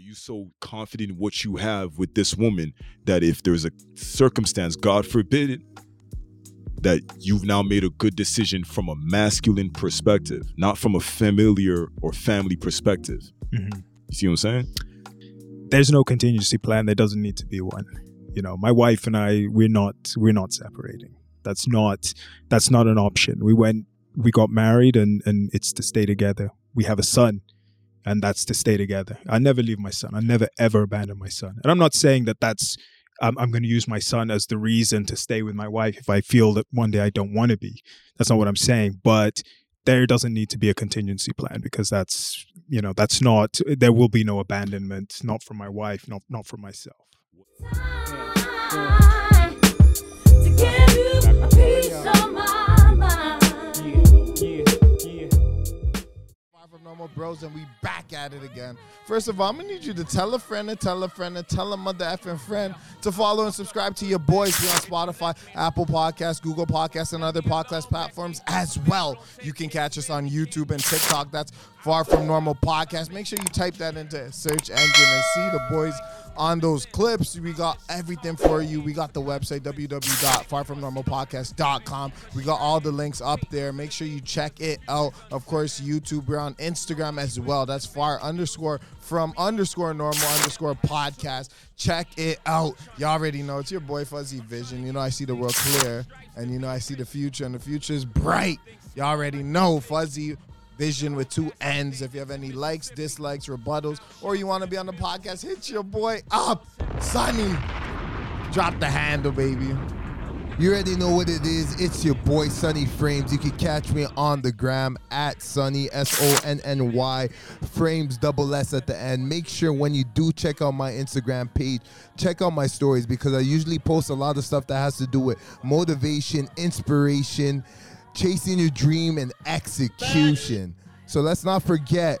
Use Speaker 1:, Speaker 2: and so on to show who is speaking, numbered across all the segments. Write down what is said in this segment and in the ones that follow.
Speaker 1: Are you so confident in what you have with this woman that if there's a circumstance, God forbid it, that you've now made a good decision from a masculine perspective, not from a familiar or family perspective?
Speaker 2: Mhm.
Speaker 1: You see what I'm saying?
Speaker 2: There's no contingency plan. There doesn't need to be one. You know, my wife and I, we're not, we're not separating. That's not, that's not an option. We went, we got married, and and it's to stay together. We have a son, and that's to stay together. I never leave my son. I never ever abandon my son. And I'm not saying that that's. I'm, I'm going to use my son as the reason to stay with my wife if I feel that one day I don't want to be. That's not what I'm saying. But there doesn't need to be a contingency plan because that's you know that's not there will be no abandonment not for my wife not not for myself
Speaker 3: Normal Bros, and we back at it again. First of all, I'm gonna need you to tell a friend and tell a friend and tell a mother effing friend to follow and subscribe to your boys. Be on Spotify, Apple Podcasts, Google Podcasts, and other podcast platforms as well. You can catch us on YouTube and TikTok. That's Far From Normal Podcast. Make sure you type that into search engine and see the boys on those clips. We got everything for you. We got the website www.farfromnormalpodcast.com. We got all the links up there. Make sure you check it out. Of course, YouTube. We're on Instagram as well. That's far underscore from underscore normal underscore podcast. Check it out. Y'all already know it's your boy Fuzzy Vision. You know I see the world clear, and you know I see the future, and the future is bright. Y'all already know Fuzzy Vision with two ends. If you have any likes, dislikes, rebuttals, or you want to be on the podcast, hit your boy up. Sonny, drop the handle, baby.
Speaker 4: You already know what it is. It's your boy Sonny Frames. You can catch me on the gram at Sonny S O N N Y Frames double S at the end. Make sure when you do check out my Instagram page, check out my stories because I usually post a lot of stuff that has to do with motivation, inspiration, chasing your dream, and execution. So let's not forget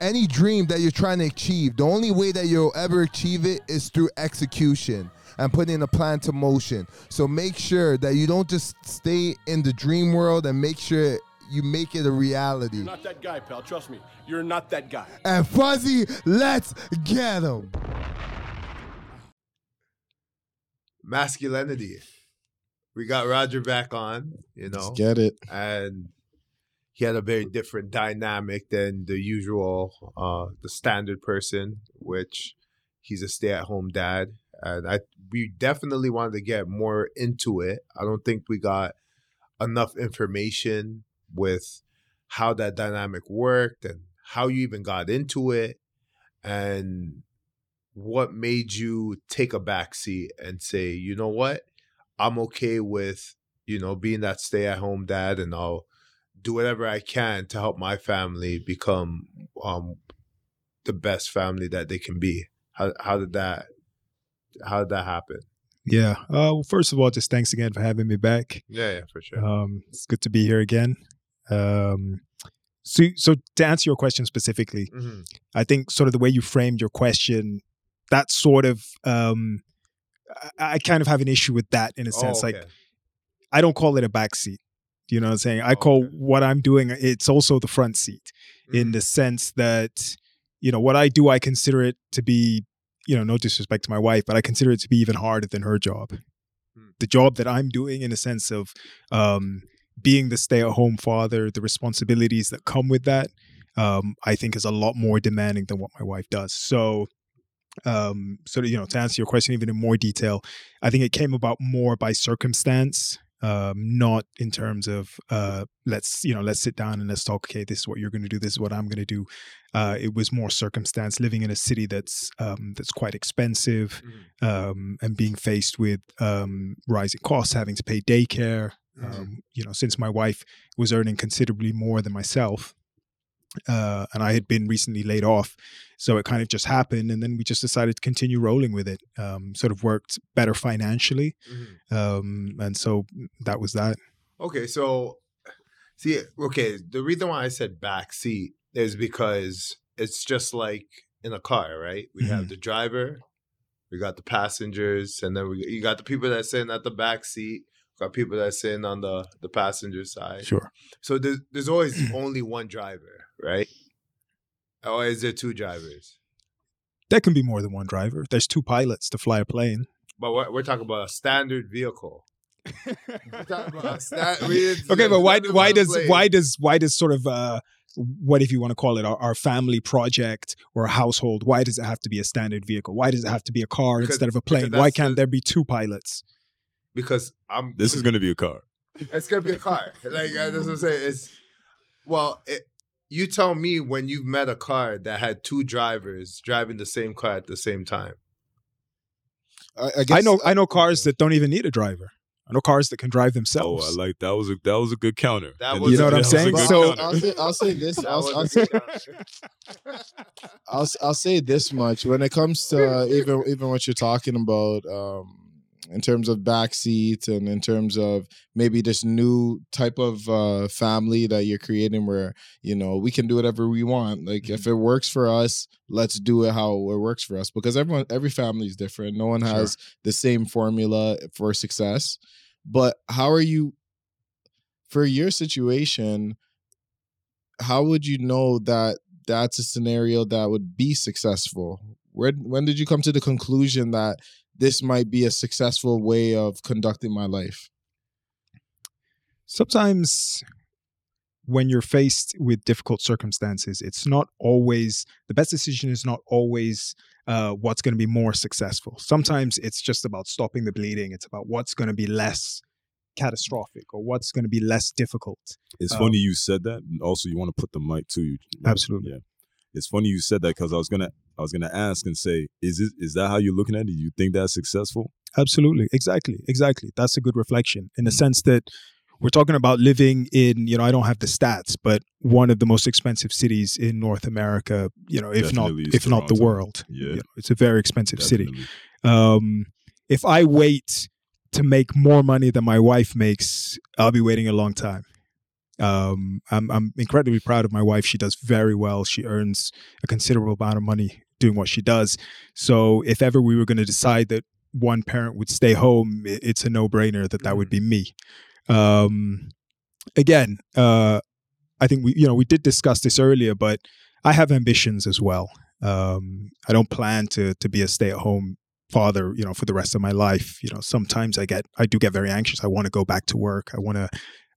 Speaker 4: any dream that you're trying to achieve, the only way that you'll ever achieve it is through execution and putting a plan to motion. So make sure that you don't just stay in the dream world and make sure you make it a reality.
Speaker 5: You're not that guy, pal. Trust me. You're not that guy.
Speaker 4: And Fuzzy, let's get him. Masculinity. We got Roger back on, you know.
Speaker 3: get it.
Speaker 4: and he had a very different dynamic than the usual uh the standard person which he's a stay-at-home dad and i we definitely wanted to get more into it i don't think we got enough information with how that dynamic worked and how you even got into it and what made you take a back seat and say you know what i'm okay with you know being that stay-at-home dad and i'll do whatever I can to help my family become um the best family that they can be. How how did that how did that happen?
Speaker 2: yeah uh well, first of all just thanks again for having me back
Speaker 4: Yeah, yeah, for sure.
Speaker 2: um it's good to be here again um so so to answer your question specifically
Speaker 4: hmm
Speaker 2: i think sort of the way you framed your question that sort of um I, kind of have an issue with that in a sense like I don't call it a back seat. You know what I'm saying? I
Speaker 4: Oh,
Speaker 2: call
Speaker 4: okay.
Speaker 2: what I'm doing, it's also the front seat
Speaker 4: Mm-hmm.
Speaker 2: in the sense that, you know, what I do, I consider it to be, you know, no disrespect to my wife, but I consider it to be even harder than her job.
Speaker 4: Hmm.
Speaker 2: The job that I'm doing, in a sense of um, being the stay at home father, the responsibilities that come with that, um, I think is a lot more demanding than what my wife does. So, um, so you know, to answer your question even in more detail, I think it came about more by circumstance, um, not in terms of uh, let's you know let's sit down and let's talk. Okay, this is what you're going to do. This is what I'm going to do. Uh, it was more circumstance. Living in a city that's um, that's quite expensive, um, and being faced with um, rising costs, having to pay daycare. Um, you know, since my wife was earning considerably more than myself, uh, and I had been recently laid off, so it kind of just happened, and then we just decided to continue rolling with it. Um, sort of worked better financially, um, and so that was that.
Speaker 4: Okay, so see, okay, the reason why I said back seat is because it's just like in a car, right? We have the driver, we got the passengers, and then we you got the people that sitting at the back seat, got people that sitting on the the passenger side.
Speaker 2: Sure.
Speaker 4: So there's there's always only one driver, right? Or is there two drivers?
Speaker 2: There can be more than one driver. There's two pilots to fly a plane.
Speaker 4: But we're, we're talking about a standard vehicle. We're talking about a sta- we
Speaker 2: Okay, but why why does
Speaker 4: plane.
Speaker 2: why does why does sort of uh what if you want to call it our, our family project or a household? Why does it have to be a standard vehicle? Why does it have to be a car
Speaker 4: Because-
Speaker 2: instead of a plane? Why can't
Speaker 4: the-
Speaker 2: there be two pilots?
Speaker 4: Because I'm.
Speaker 1: This is going to be a car.
Speaker 4: It's gonna be a car. Like that's what I'm saying. It's well, it, you tell me when you've met a car that had two drivers driving the same car at the same time.
Speaker 3: I, I,
Speaker 2: I know I know cars that don't even need a driver. I know cars that can drive themselves. Oh.
Speaker 1: I like that was a that was a good counter.
Speaker 4: That was
Speaker 2: You know
Speaker 4: a-
Speaker 2: what I'm
Speaker 4: that was a
Speaker 2: saying?
Speaker 3: So. I'll say, I'll say this.
Speaker 4: That
Speaker 3: I'll,
Speaker 4: was a
Speaker 3: I'll, say. I'll I'll say this much when it comes to uh, even even what you're talking about um, in terms of backseat and in terms of maybe this new type of uh, family that you're creating where you know we can do whatever we want. Like if it works for us, let's do it how it works for us because everyone every family is different. No one has the same formula for success. But how are you for your situation? How would you know that that's a scenario that would be successful? Where when did you come to the conclusion that this might be a successful way of conducting my life?
Speaker 2: Sometimes when you're faced with difficult circumstances, it's not always the best decision is not always uh, what's going to be more successful. Sometimes it's just about stopping the bleeding. It's about what's going to be less catastrophic or what's going to be less difficult.
Speaker 1: It's
Speaker 2: Um,
Speaker 1: funny you said that. and Also, you want to put the mic to you.
Speaker 2: Absolutely.
Speaker 1: Yeah. It's funny you said that because I was gonna I was gonna ask and say, is it is that how you're looking at it? Do you think that's successful?
Speaker 2: Absolutely. Exactly. Exactly. That's a good reflection in the sense that we're talking about living in, you know, I don't have the stats, but one of the most expensive cities in North America, you know, if
Speaker 1: Definitely
Speaker 2: not if not the world.
Speaker 1: Yeah.
Speaker 2: You know, it's a very expensive city. Um if I wait to make more money than my wife makes, I'll be waiting a long time. Um, I'm I'm incredibly proud of my wife. She does very well. She earns a considerable amount of money doing what she does. So if ever we were going to decide that one parent would stay home, it's a no brainer that that would be me. Um, again, uh, I think we you know we did discuss this earlier, but I have ambitions as well. Um, I don't plan to to be a stay at home father you know for the rest of my life you know sometimes i get i do get very anxious i want to go back to work i want to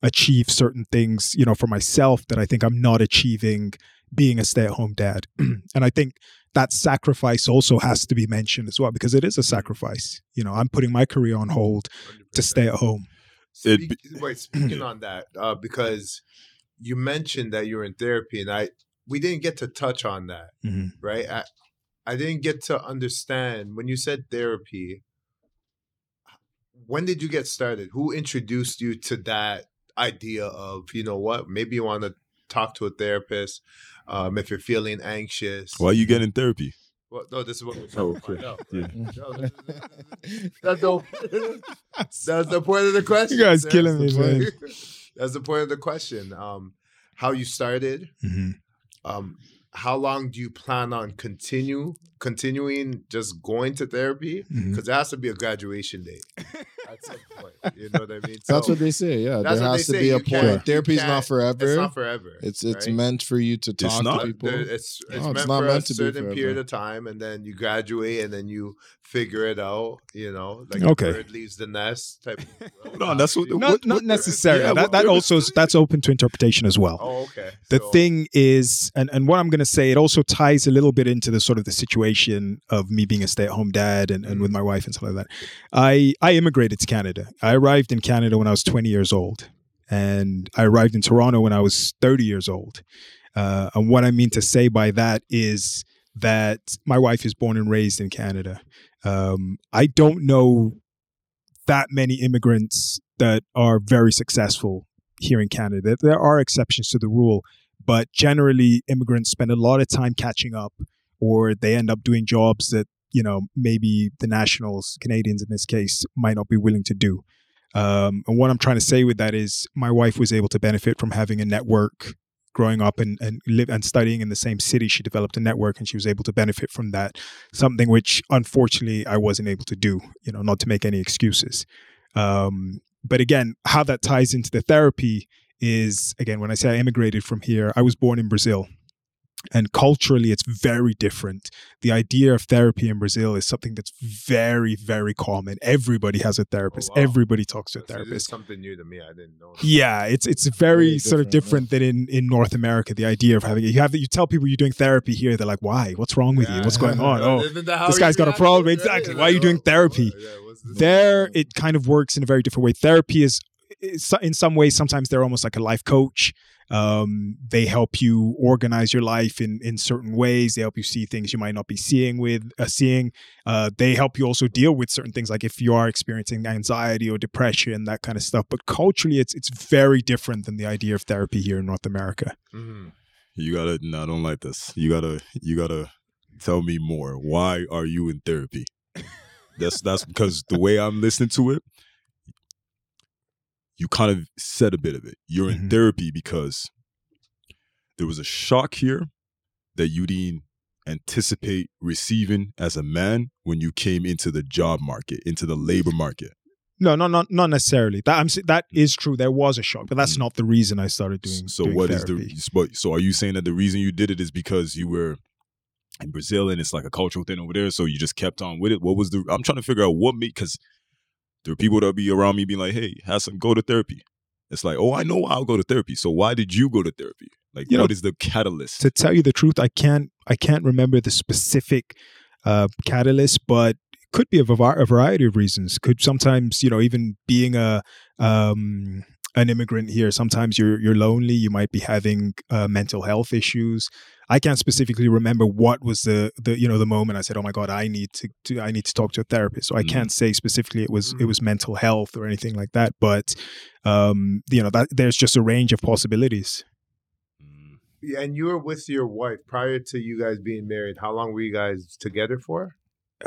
Speaker 2: achieve certain things you know for myself that i think i'm not achieving being a stay-at-home dad and i think that sacrifice also has to be mentioned as well because it is a sacrifice you know i'm putting my career on hold to stay at home
Speaker 1: It
Speaker 4: Speak, wait, speaking on that, uh, because you mentioned that you're in therapy, and I we didn't get to touch on that,
Speaker 2: Mhm.
Speaker 4: right? I, I didn't get to understand when you said therapy. When did you get started? Who introduced you to that idea of you know what? Maybe you want to talk to a therapist um, if you're feeling anxious.
Speaker 1: Why are you getting therapy?
Speaker 4: Well, no, this is what we're
Speaker 1: Oh,
Speaker 4: talking about. No,
Speaker 1: Yeah.
Speaker 4: no, this that's the that's the point of the question.
Speaker 2: You guys
Speaker 4: That's
Speaker 2: killing
Speaker 4: the
Speaker 2: me, man.
Speaker 4: That's the point of the question. Um, how you started.
Speaker 2: Mhm.
Speaker 4: Um, how long do you plan on continue continuing just going to therapy? Because there has to be a graduation date at some point. You know what I mean?
Speaker 3: That's what they say. Yeah,
Speaker 4: that's
Speaker 3: there
Speaker 4: what
Speaker 3: has
Speaker 4: they
Speaker 3: to
Speaker 4: say.
Speaker 3: be a
Speaker 4: can't-
Speaker 3: point.
Speaker 4: you
Speaker 3: Therapy's
Speaker 4: can't-
Speaker 3: forever.
Speaker 4: It's not forever.
Speaker 3: It's it's
Speaker 4: right?
Speaker 3: meant for you to talk
Speaker 1: not?
Speaker 3: to people.
Speaker 4: there- It's it's
Speaker 3: No, it's
Speaker 4: meant
Speaker 3: not
Speaker 4: for
Speaker 3: meant
Speaker 4: a
Speaker 3: to be
Speaker 4: certain
Speaker 3: forever.
Speaker 4: period of time, and then you graduate, and then you figure it out. You know, like
Speaker 2: Okay.
Speaker 4: the bird leaves the nest. Type. Of
Speaker 1: No, that's what-
Speaker 2: not,
Speaker 1: what-
Speaker 2: not
Speaker 1: what-
Speaker 2: necessarily
Speaker 1: yeah,
Speaker 2: that, that also that's open to interpretation as well
Speaker 4: Oh, okay.
Speaker 2: the
Speaker 4: So-
Speaker 2: thing is and, and what i'm going to say it also ties a little bit into the sort of the situation of me being a stay-at-home dad and, and with mm. my wife and stuff like that i i immigrated canada. I arrived in canada when i was 20 years old and i arrived in toronto when i was 30 years old. Uh, and what i mean to say by that is that my wife is born and raised in canada. Um, i don't know that many immigrants that are very successful here in Canada. There are exceptions to the rule, but generally immigrants spend a lot of time catching up or they end up doing jobs that, you know, maybe the nationals, Canadians in this case, might not be willing to do. Um, and what I'm trying to say with that is my wife was able to benefit from having a network growing up and, and live and studying in the same city. She developed a network and she was able to benefit from that. Something which unfortunately I wasn't able to do, you know, not to make any excuses. Um, but again, how that ties into the therapy is again, when I say I immigrated from here, I was born in Brazil. And culturally it's very different the idea of therapy in brazil is something that's very very common everybody has a therapist oh,
Speaker 4: wow.
Speaker 2: everybody talks to a
Speaker 4: So this is
Speaker 2: therapist
Speaker 4: something new to me. I didn't know.
Speaker 2: yeah, it's it's very
Speaker 3: Very
Speaker 2: sort of
Speaker 3: different,
Speaker 2: different than in, in North America. The idea of having you have you tell people you're doing therapy here, they're like, "Why? What's wrong with you? What's going on?" Oh,
Speaker 4: Isn't that how
Speaker 2: this guy's got a problem.
Speaker 4: Right?
Speaker 2: Exactly. Why are you doing
Speaker 4: oh,
Speaker 2: therapy?
Speaker 4: yeah, what's this?
Speaker 2: there it kind of works in a very different way. Therapy is is- in some ways sometimes they're almost like a life coach. Um, they help you organize your life in in certain ways. They help you see things you might not be seeing with uh, seeing. Uh, they help you also deal with certain things like if you are experiencing anxiety or depression, that kind of stuff. But culturally, it's it's very different than the idea of therapy here in North America.
Speaker 4: Mhm.
Speaker 1: You gotta. No, I don't like this. You gotta. You gotta tell me more. Why are you in therapy? That's that's because the way I'm listening to it, you kind of said a bit of it. You're in
Speaker 2: Mhm.
Speaker 1: therapy because there was a shock here that you didn't anticipate receiving as a man when you came into the job market, into the labor market.
Speaker 2: No, not not not necessarily. That I'm that is true. There was a shock, but that's
Speaker 1: Mm.
Speaker 2: not the reason I started doing.
Speaker 1: so
Speaker 2: doing
Speaker 1: what is
Speaker 2: therapy.
Speaker 1: the but so are you saying that the reason you did it is because you were in Brazil and it's like a cultural thing over there so you just kept on with it what was the I'm trying to figure out what made cuz there are people that'll be around me being like hey Hassan go to therapy it's like oh I know I'll go to therapy so why did you go to therapy like
Speaker 2: You
Speaker 1: what
Speaker 2: know,
Speaker 1: is the catalyst
Speaker 2: to tell you the truth, I can't I can't remember the specific uh, catalyst, but it could be a, var- a variety of reasons. Could sometimes you know even being a um, an immigrant here, sometimes you're you're lonely. You might be having uh, mental health issues. I can't specifically remember what was the the you know the moment I said, "Oh my God, I need to, to I need to talk to a therapist." So I
Speaker 1: Mm.
Speaker 2: can't say specifically it was it
Speaker 4: Mm.
Speaker 2: was mental health or anything like that. But um, you know that there's just a range of possibilities.
Speaker 1: Mm.
Speaker 4: And you were with your wife prior to you guys being married. How long were you guys together for?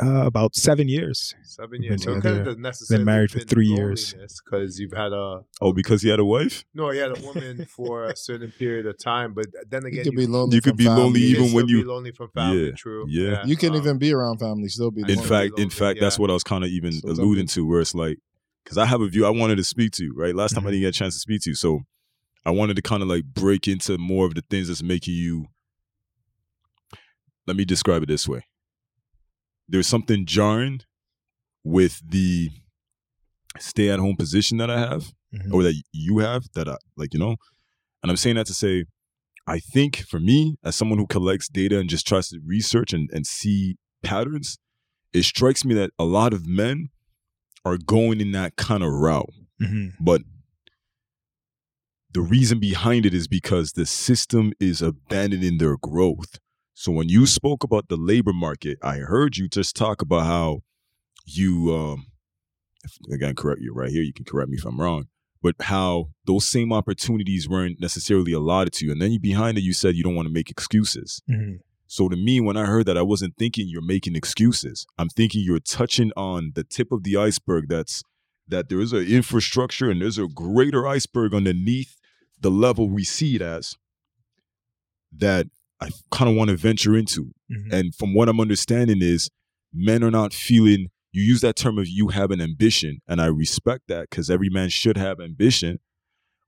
Speaker 2: Uh, about seven years.
Speaker 4: Seven years.
Speaker 2: been
Speaker 4: So
Speaker 2: together,
Speaker 4: kind of doesn't necessarily
Speaker 2: married for three years.
Speaker 4: because you've had a
Speaker 1: oh because he had a wife
Speaker 4: no, you had a woman for a certain period of time, but then again,
Speaker 3: You
Speaker 4: again,
Speaker 3: could be lonely.
Speaker 1: you could be lonely
Speaker 3: family.
Speaker 4: you
Speaker 1: even when
Speaker 4: still be
Speaker 1: you-
Speaker 4: lonely from family.
Speaker 1: Yeah,
Speaker 4: True.
Speaker 1: yeah.
Speaker 3: You can
Speaker 4: um,
Speaker 3: even be around family, still be
Speaker 4: In
Speaker 1: in
Speaker 3: lonely.
Speaker 1: fact in
Speaker 4: lonely,
Speaker 1: fact that's what I was kind of even
Speaker 3: So
Speaker 1: alluding to where it's like because I have a view I wanted to speak to right last time I
Speaker 2: Mhm.
Speaker 1: didn't get a chance to speak to you so I wanted to kind of like break into more of the things that's making you let me describe it this way there's something jarring with the stay at home position that I have
Speaker 2: Mhm.
Speaker 1: or that you have that I like you know and I'm saying that to say I think for me as someone who collects data and just tries to research and, and see patterns it strikes me that a lot of men are going in that kind of route
Speaker 2: Mhm.
Speaker 1: but the reason behind it is because the system is abandoning their growth. So when you spoke about the labor market, I heard you just talk about how you um if, again correct you right here, you can correct me if I'm wrong, but how those same opportunities weren't necessarily allotted to you. And then you behind it you said you don't want to make excuses.
Speaker 2: Mhm.
Speaker 1: So to me, when I heard that, I wasn't thinking you're making excuses. I'm thinking you're touching on the tip of the iceberg. That's that there is an infrastructure and there's a greater iceberg underneath the level we see it as. That I kind of want to venture into.
Speaker 2: Mhm.
Speaker 1: And from what I'm understanding is, men are not feeling. You use that term of you have an ambition, and I respect that because every man should have ambition.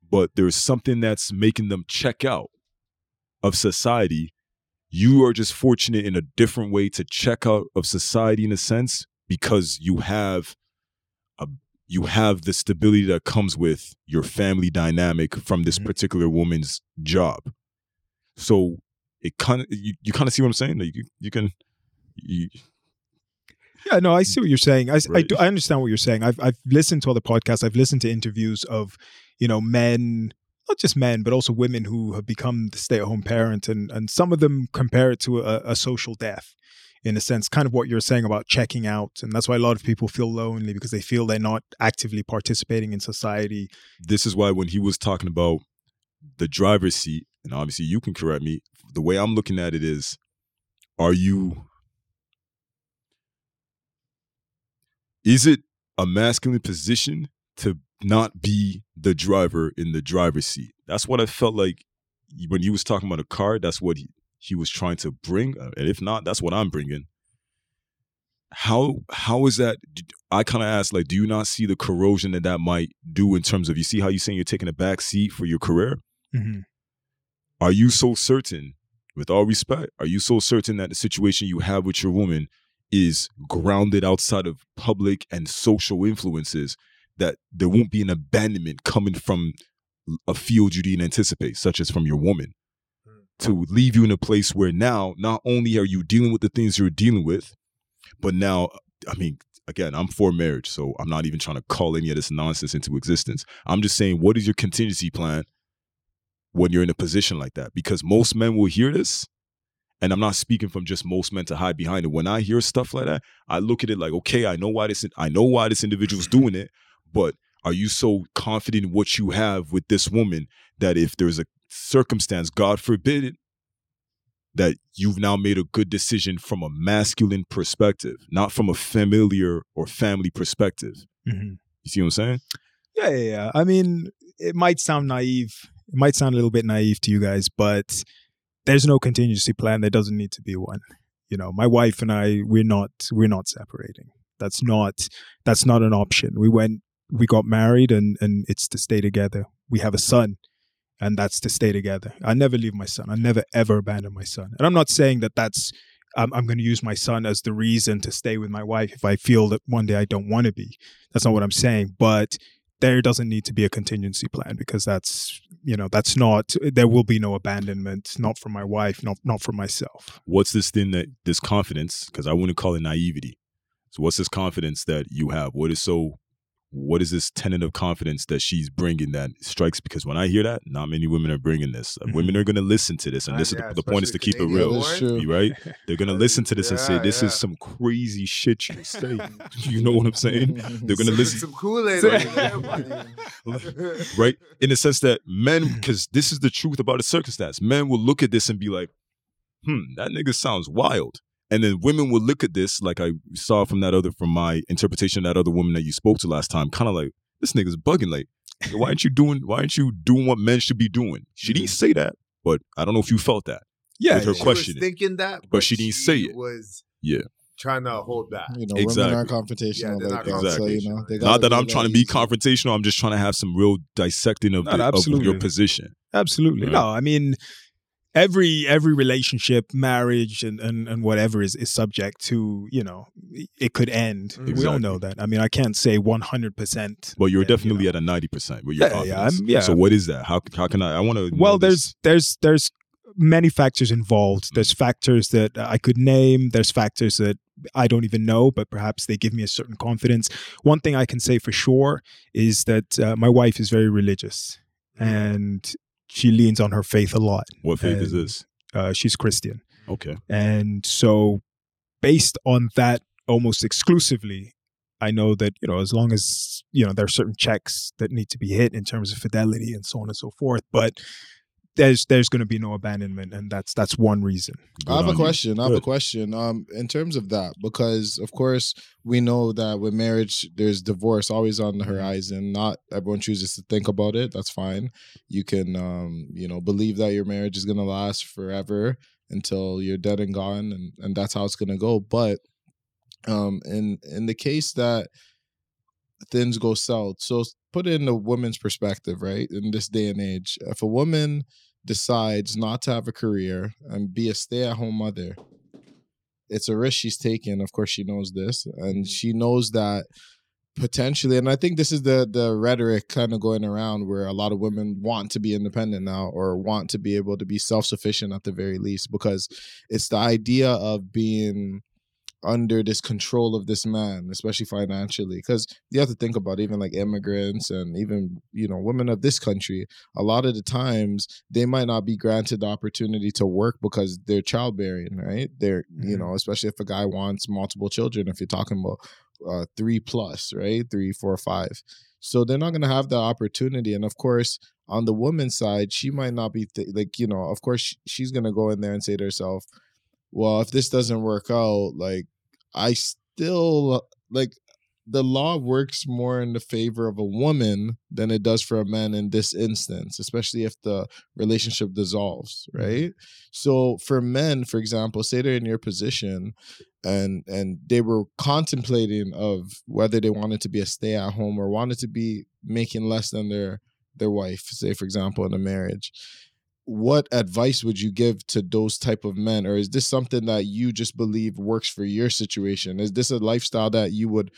Speaker 1: But there's something that's making them check out of society you are just fortunate in a different way to check out of society in a sense because you have a you have the stability that comes with your family dynamic from this
Speaker 2: Mhm.
Speaker 1: particular woman's job so it kind of you, you kind of see what i'm saying like you, you can you,
Speaker 2: Yeah, no, I see what you're saying. I, I, do, I understand what you're saying. I've I've listened to other podcasts. I've listened to interviews of, you know, men, not just men, but also women who have become the stay-at-home parent, and and some of them compare it to a, a social death, in a sense, kind of what you're saying about checking out, and that's why a lot of people feel lonely because they feel they're not actively participating in society.
Speaker 1: this is why when he was talking about the driver's seat and obviously you can correct me the way i'm looking at it is are you is it a masculine position to not be the driver in the driver's seat? That's what i felt like when he was talking about a car that's what he, he was trying to bring uh, and if not that's what i'm bringing. How how is that i kind of asked like do you not see the corrosion that that might do in terms of you see how you're saying you're taking a back seat for your career?
Speaker 2: Mhm.
Speaker 1: are you so certain with all respect, are you so certain that the situation you have with your woman is grounded outside of public and social influences that there won't be an abandonment coming from a field you didn't anticipate, such as from your woman, hmm. to leave you in a place where now not only are you dealing with the things you're dealing with, but now, I mean, again, I'm for marriage, so I'm not even trying to call any of this nonsense into existence. I'm just saying, what is your contingency plan when you're in a position like that? Because most men will hear this, and I'm not speaking from just most men to hide behind it. When I hear stuff like that, I look at it like, okay, I know why this, I know why this individual's doing it, but are you so confident in what you have with this woman that if there's a circumstance, God forbid it, that you've now made a good decision from a masculine perspective, not from a familiar or family perspective.
Speaker 2: Mhm.
Speaker 1: You see what I'm saying?
Speaker 2: Yeah, yeah, yeah. I mean, it might sound naive. It might sound a little bit naive to you guys, but there's no contingency plan. There doesn't need to be one. You know, my wife and I, we're not, we're not separating. That's not, that's not an option. We went, we got married, and and it's to stay together. We have a son, and that's to stay together. I never leave my son. I never ever abandon my son. And I'm not saying that that's. I'm, I'm going to use my son as the reason to stay with my wife if I feel that one day I don't want to be. That's not what I'm saying. But there doesn't need to be a contingency plan because that's you know that's not there will be no abandonment not for my wife not not for myself
Speaker 1: What's this thing that this confidence? Because I wouldn't call it naivety. So what's this confidence that you have? What is so? What is this tenet of confidence that she's bringing that strikes? Because when I hear that, not many women are bringing this. Uh,
Speaker 2: Mhm.
Speaker 1: Women are going to listen to this, and
Speaker 4: Ah,
Speaker 1: this is
Speaker 4: yeah,
Speaker 1: the, the point is to keep it real.
Speaker 6: True.
Speaker 1: Right? They're gonna listen to this and say, "This
Speaker 4: yeah.
Speaker 1: is some crazy shit you say." you know what I'm saying? They're gonna
Speaker 4: Some-
Speaker 1: listen,
Speaker 4: Some Kool-Aid.
Speaker 1: right? In the sense that men, because this is the truth about the circumstance. Men will look at this and be like, "Hmm, that nigga sounds wild." And then women will look at this, like I saw from that other, from my interpretation of that other woman that you spoke to last time, kind of like, "This nigga's bugging." Like, why aren't you doing? Why aren't you doing what men should be doing? She didn't mm-hmm. say that, but I don't know if you felt that.
Speaker 2: yeah
Speaker 1: With her
Speaker 2: yeah.
Speaker 1: Question.
Speaker 4: thinking that,
Speaker 1: But she didn't say it.
Speaker 4: Was
Speaker 1: Yeah.
Speaker 4: trying to hold back.
Speaker 6: You know,
Speaker 1: Exactly.
Speaker 6: women aren't confrontational
Speaker 4: Yeah, they're
Speaker 6: like
Speaker 4: not
Speaker 6: that. So, you know, they
Speaker 1: Not that I'm trying to be confrontational. I'm just trying to have some real dissecting of,
Speaker 2: No,
Speaker 1: the, of your position.
Speaker 2: absolutely
Speaker 1: Right.
Speaker 2: no i mean every every relationship marriage and, and and whatever is is subject to you know it could end we all
Speaker 1: Exactly.
Speaker 2: know that i mean i can't say 100%
Speaker 1: But you're
Speaker 2: that, you
Speaker 1: definitely
Speaker 2: know.
Speaker 1: at a ninety percent with your
Speaker 2: Yeah, yeah, yeah.
Speaker 1: So what is that? How how can I? I want to.
Speaker 2: well there's there's there's many factors involved there's factors that i could name there's factors that i don't even know but perhaps they give me a certain confidence one thing i can say for sure is that uh, my wife is very religious and she leans on her faith a lot
Speaker 1: what faith is this?
Speaker 2: uh, she's christian
Speaker 1: Okay.
Speaker 2: and so based on that almost exclusively i know that you know as long as you know there are certain checks that need to be hit in terms of fidelity and so on and so forth but there's there's going to be no abandonment and that's that's one reason
Speaker 6: I have a
Speaker 1: on you.
Speaker 6: question. I have a question. Um, in terms of that, because of course we know that with marriage, there's divorce always on
Speaker 1: Mm-hmm.
Speaker 6: the horizon. Not everyone chooses to think about it. That's fine. You can, um, you know, believe that your marriage is gonna last forever until you're dead and gone, and and that's how it's gonna go. But, um, in in the case that things go south, so put it in a woman's perspective, right? In this day and age, if a woman decides not to have a career and be a stay-at-home mother it's a risk she's taking of course she knows this and mm-hmm. she knows that potentially and i think this is the the rhetoric kind of going around where a lot of women want to be independent now or want to be able to be self-sufficient at the very least because it's the idea of being under this control of this man especially financially because you have to think about even like immigrants and even you know women of this country a lot of the times they might not be granted the opportunity to work because they're childbearing, right? They're, you
Speaker 2: Mhm.
Speaker 6: know, especially if a guy wants multiple children, if you're talking about uh, three plus, right? Three, four, five. So they're not going to have that opportunity. And of course, on the woman's side, she might not be th- like, you know, of course, she's going to go in there and say to herself, well, if this doesn't work out, like, I still, like, the law works more in the favor of a woman than it does for a man in this instance, especially if the relationship dissolves, mm-hmm. right? So for men, for example, say they're in your position and and they were contemplating of whether they wanted to be a stay at home or wanted to be making less than their their wife, say for example, in a marriage. What advice would you give to those type of men? Or is this something that you just believe works for your situation? Is this a lifestyle that you would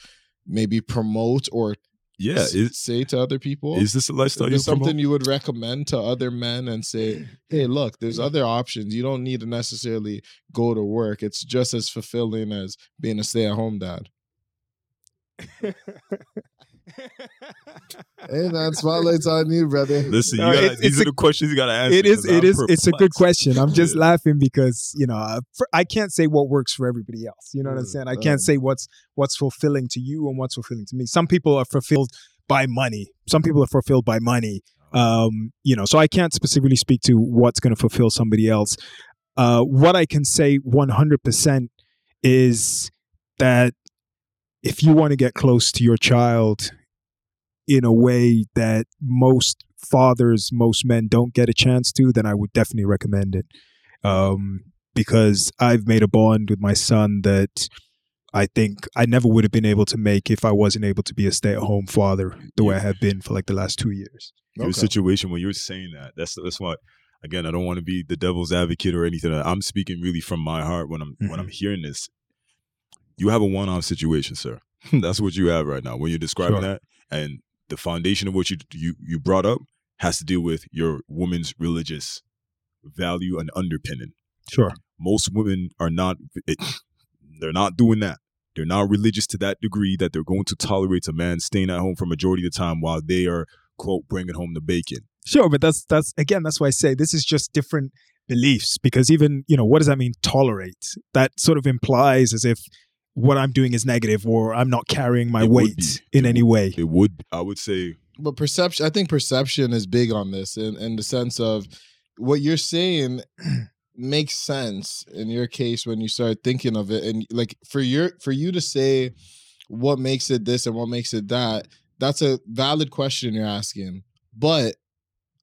Speaker 6: maybe promote or
Speaker 1: Yeah, is,
Speaker 6: say to other people?
Speaker 1: Is this a
Speaker 6: is
Speaker 1: lifestyle you
Speaker 6: something
Speaker 1: something
Speaker 6: you would recommend to other men and say hey look there's other options. You don't need to necessarily go to work. It's just as fulfilling as being a stay-at-home dad hey man spotlight's on you brother.
Speaker 1: Listen, you
Speaker 2: No,
Speaker 1: gotta,
Speaker 2: it's-
Speaker 1: these
Speaker 2: it's
Speaker 1: are
Speaker 2: a-
Speaker 1: the questions you gotta answer.
Speaker 2: it is
Speaker 1: 'cause
Speaker 2: it
Speaker 1: I'm
Speaker 2: is it's a good question. I'm just
Speaker 1: Yeah.
Speaker 2: laughing because you know uh, for, i can't say what works for everybody else. You know what i'm
Speaker 4: Mm,
Speaker 2: saying? I
Speaker 6: um,
Speaker 2: can't say what's what's fulfilling to you and what's fulfilling to me. Some people are fulfilled by money. Some people are fulfilled by money. Um you know so i can't specifically speak to what's going to fulfill somebody else. Uh what i can say 100% is that if you want to get close to your child in a way that most fathers, most men don't get a chance to, then I would definitely recommend it. Um, because I've made a bond with my son that I think I never would have been able to make if I wasn't able to be a stay at home father the way I have been for like the last two years.
Speaker 1: your
Speaker 6: Okay.
Speaker 1: situation when you're saying that. That's that's why. Again, I don't want to be the devil's advocate or anything. I'm speaking really from my heart when I'm when I'm hearing this. You have a one-off situation, sir. that's what you have right now when you're describing
Speaker 2: Sure.
Speaker 1: that, and the foundation of what you you you brought up has to deal with your woman's religious value and underpinning.
Speaker 2: Sure.
Speaker 1: Most women are not. It, they're not doing that. They're not religious to that degree that they're going to tolerate a man staying at home for majority of the time while they are quote bringing home the bacon.
Speaker 2: Sure, but that's that's again that's why I say this is just different beliefs because even you know what does that mean tolerate? That sort of implies as if what I'm doing is negative or I'm not carrying my
Speaker 1: It
Speaker 2: weight in
Speaker 1: It
Speaker 2: any
Speaker 1: would-
Speaker 2: way.
Speaker 1: It would, I would say,
Speaker 6: but perception i think perception is big on this in, in the sense of what you're saying makes sense in your case when you start thinking of it. And like for your for you to say what makes it this and what makes it that that's a valid question you're asking. But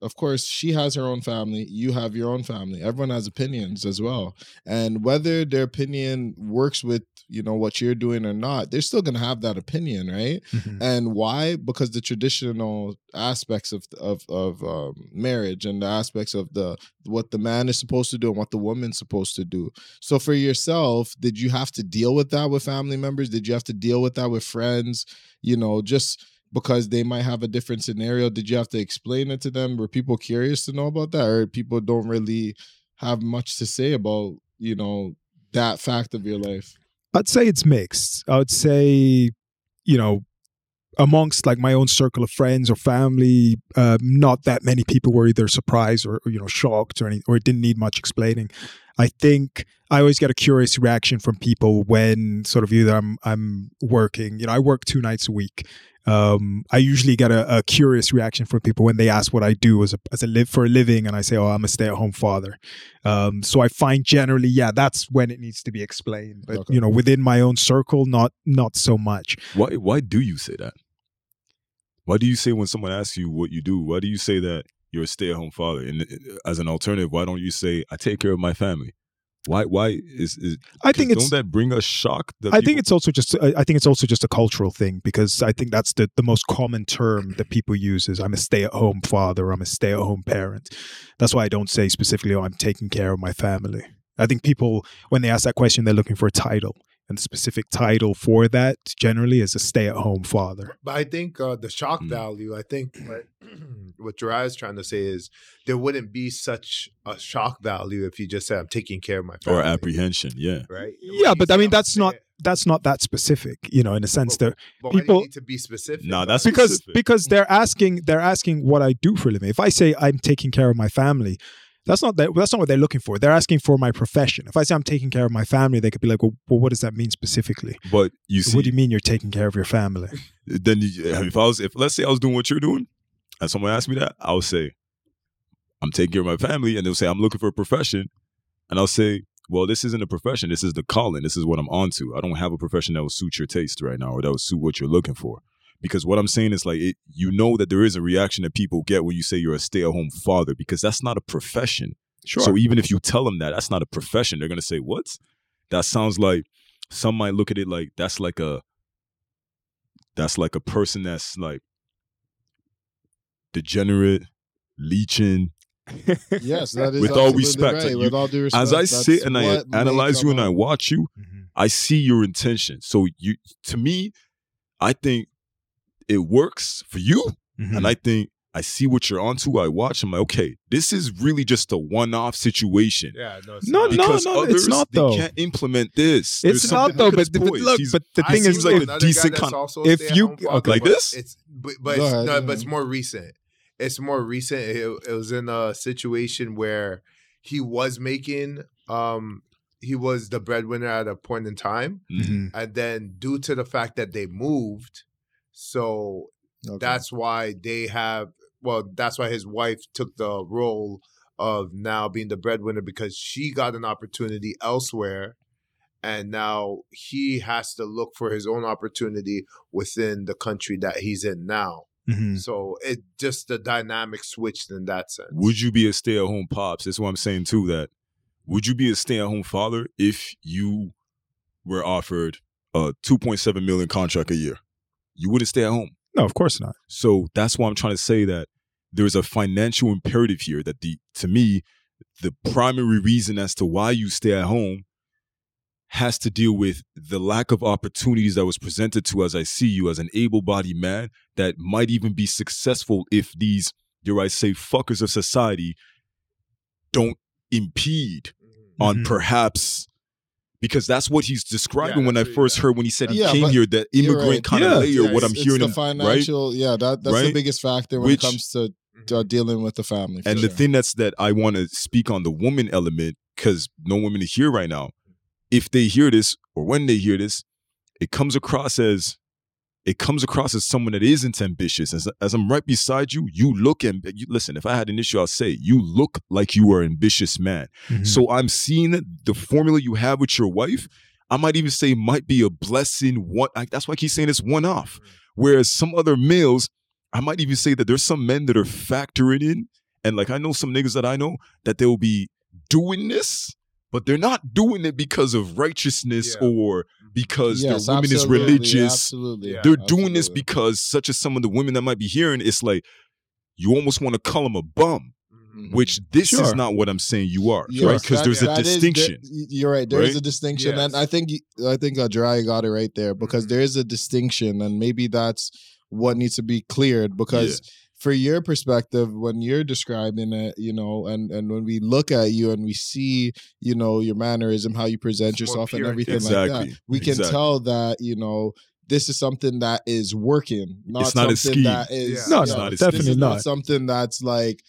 Speaker 6: of course she has her own family you have your own family everyone has opinions as well. And whether their opinion works with you know what you're doing or not they're still going to have that opinion right? And why? Because the traditional aspects of of of um, marriage and the aspects of the what the man is supposed to do and what the woman's supposed to do. So for yourself did you have to deal with that with family members? Did you have to deal with that with friends? You know just because they might have a different scenario did you have to explain it to them were people curious to know about that or people don't really have much to say about you know that fact of your life
Speaker 2: I'd say it's mixed. I would say, you know, amongst like my own circle of friends or family, uh, not that many people were either surprised or, or, you know shocked or anything, or it didn't need much explaining. I think I always get a curious reaction from people when sort of either I'm I'm working, you know, I work two nights a week. Um, I usually get a, a curious reaction from people when they ask what I do as a as a live for a living, and I say, "Oh, I'm a stay at home father." Um, so I find generally, yeah, that's when it needs to be explained. But
Speaker 6: Okay.
Speaker 2: you know, within my own circle, not not so much.
Speaker 1: why why do you say that? Why do you say when someone asks you what you do? Why do you say that you're a stay-at-home father? And uh, as an alternative, why don't you say I take care of my family? Why why is, is
Speaker 2: I think it's
Speaker 1: don't that bring a shock? That
Speaker 2: I think it's also just I I think it's also just a cultural thing because I think that's the the most common term that people use is I'm a stay at home father, I'm a stay at home parent. That's why I don't say specifically oh I'm taking care of my family. I think people when they ask that question they're looking for a title and the specific title for that generally is a stay at home father.
Speaker 4: But I think uh, the shock
Speaker 1: Mm.
Speaker 4: value, I think what, what Jariah is trying to say is there wouldn't be such a shock value if you just said, I'm taking care of my family.
Speaker 1: or apprehension. Yeah,
Speaker 4: Right?
Speaker 2: Yeah,
Speaker 4: When
Speaker 2: but I mean that's not that's not that specific, you know, in a sense that
Speaker 4: But why do you
Speaker 2: people-
Speaker 4: need to be specific. No,
Speaker 1: that's
Speaker 2: because
Speaker 1: specific.
Speaker 2: because they're asking they're asking what I do for a living. If I say I'm taking care of my family, that's not that that's not what they're looking for. They're asking for my profession. If I say I'm taking care of my family, they could be like, well, well what does that mean specifically?
Speaker 1: but you see,
Speaker 2: what do you mean you're taking care of your family?
Speaker 1: then you, if I was if let's say I was doing what you're doing, and someone asked me that, I would say, I'm taking care of my family, and they'll say I'm looking for a profession, and I'll say, well, this isn't a profession. This is the calling. This is what I'm onto. I don't have a profession that will suit your taste right now, or that will suit what you're looking for. Because what I'm saying is like it, you know that there is a reaction that people get when you say you're a stay-at-home father, because that's not a profession.
Speaker 2: Sure.
Speaker 1: So even if you tell them that that's not a profession, they're gonna say, "What?" That sounds like some might look at it like that's like a that's like a person that's like degenerate, leeching,
Speaker 6: Yes, that is
Speaker 1: With all respect,
Speaker 6: right.
Speaker 1: like,
Speaker 6: With all due respect,
Speaker 1: As I sit and I analyze you and I watch you,
Speaker 2: Mhm.
Speaker 1: I see your intention. So you, to me, I think it works for you,
Speaker 2: Mhm.
Speaker 1: and I think I see what you're onto. I watch. I'm like, okay, this is really just a one-off situation.
Speaker 4: Yeah, no, it's
Speaker 2: No,
Speaker 4: not.
Speaker 2: no,
Speaker 1: Because
Speaker 2: no,
Speaker 1: others,
Speaker 2: it's not, though.
Speaker 1: they
Speaker 2: though.
Speaker 1: can't implement this.
Speaker 2: It's
Speaker 1: something-
Speaker 2: not though, but, but look,
Speaker 1: He's-
Speaker 2: but the
Speaker 4: I
Speaker 2: thing
Speaker 4: see
Speaker 2: is,
Speaker 1: like
Speaker 2: if,
Speaker 1: a decent
Speaker 4: that's
Speaker 1: con-
Speaker 4: also
Speaker 2: if you-
Speaker 4: father,
Speaker 2: okay.
Speaker 1: Like this?
Speaker 4: It's but, but
Speaker 6: Go
Speaker 4: it's,
Speaker 6: ahead,
Speaker 4: no, but it's more recent. It's more recent. It, it was in a situation where he was making um he was the breadwinner at a point in time,
Speaker 2: Mhm.
Speaker 4: and then due to the fact that they moved, so
Speaker 6: Okay.
Speaker 4: that's why they have well that's why his wife took the role of now being the breadwinner because she got an opportunity elsewhere and now he has to look for his own opportunity within the country that he's in now
Speaker 2: Mhm.
Speaker 4: so it just the dynamic switched in that sense
Speaker 1: Would you be a stay-at-home pops? That's what I'm saying too. That would you be a stay-at-home father if you were offered a 2.7 million contract a year? You wouldn't stay at home.
Speaker 2: no, of course not.
Speaker 1: So that's why I'm trying to say that there's a financial imperative here that the to me, the primary reason as to why you stay at home has to deal with the lack of opportunities that was presented to as I see you as an able-bodied man that might even be successful if these, dare I say, fuckers of society don't impede on
Speaker 2: Mhm.
Speaker 1: perhaps because that's what he's describing when I first
Speaker 4: yeah.
Speaker 1: heard when he said he
Speaker 6: Yeah,
Speaker 1: came here, that immigrant
Speaker 6: right.
Speaker 1: kind
Speaker 2: Yeah.
Speaker 1: of layer,
Speaker 4: Yeah,
Speaker 1: what I'm
Speaker 6: it's
Speaker 1: hearing
Speaker 6: the
Speaker 1: him, right?
Speaker 6: financial. Yeah, that that's the biggest factor when
Speaker 1: Which-
Speaker 6: it comes to uh, dealing with the family. for
Speaker 1: And the thing that's that I want to speak on the woman element because no women are here right now. If they hear this or when they hear this, it comes across as it comes across as someone that isn't ambitious. As, as I'm right beside you, you look and you, listen. If I had an issue, I'll say you look like you are an ambitious man.
Speaker 2: Mhm.
Speaker 1: So I'm seeing the formula you have with your wife. I might even say might be a blessing. One I, that's why I keep saying it's one off. Whereas some other males, I might even say that there's some men that are factoring in, and like I know some niggas that I know that they'll be doing this, but they're not doing it because of righteousness
Speaker 4: Yeah.
Speaker 1: or because
Speaker 6: Yes,
Speaker 1: their woman is religious.
Speaker 6: Absolutely,
Speaker 4: Yeah.
Speaker 1: They're doing this because such as some of the women that might be hearing, it's like you almost want to call them a bum.
Speaker 4: Mhm.
Speaker 1: Which this is not what I'm saying you are,
Speaker 6: Yes,
Speaker 1: right? Because there's a
Speaker 6: that is-
Speaker 1: distinction.
Speaker 6: there- you're right. There is
Speaker 1: right?
Speaker 6: a distinction, and I think I think Ajay got it right there because
Speaker 4: Mhm.
Speaker 6: there is a distinction, and maybe that's what needs to be cleared because. For your perspective, when you're describing it, you know, and and when we look at you and we see, you know, your mannerism, how you present
Speaker 4: It's more
Speaker 6: yourself, and everything
Speaker 1: exactly.
Speaker 6: like that, we can
Speaker 1: exactly.
Speaker 6: tell that you know this is something that is working, not
Speaker 1: It's not a scheme.
Speaker 6: that is
Speaker 4: Yeah.
Speaker 2: No,
Speaker 1: It's
Speaker 2: no,
Speaker 1: not a
Speaker 2: definitely
Speaker 6: is
Speaker 2: not.
Speaker 6: something that's like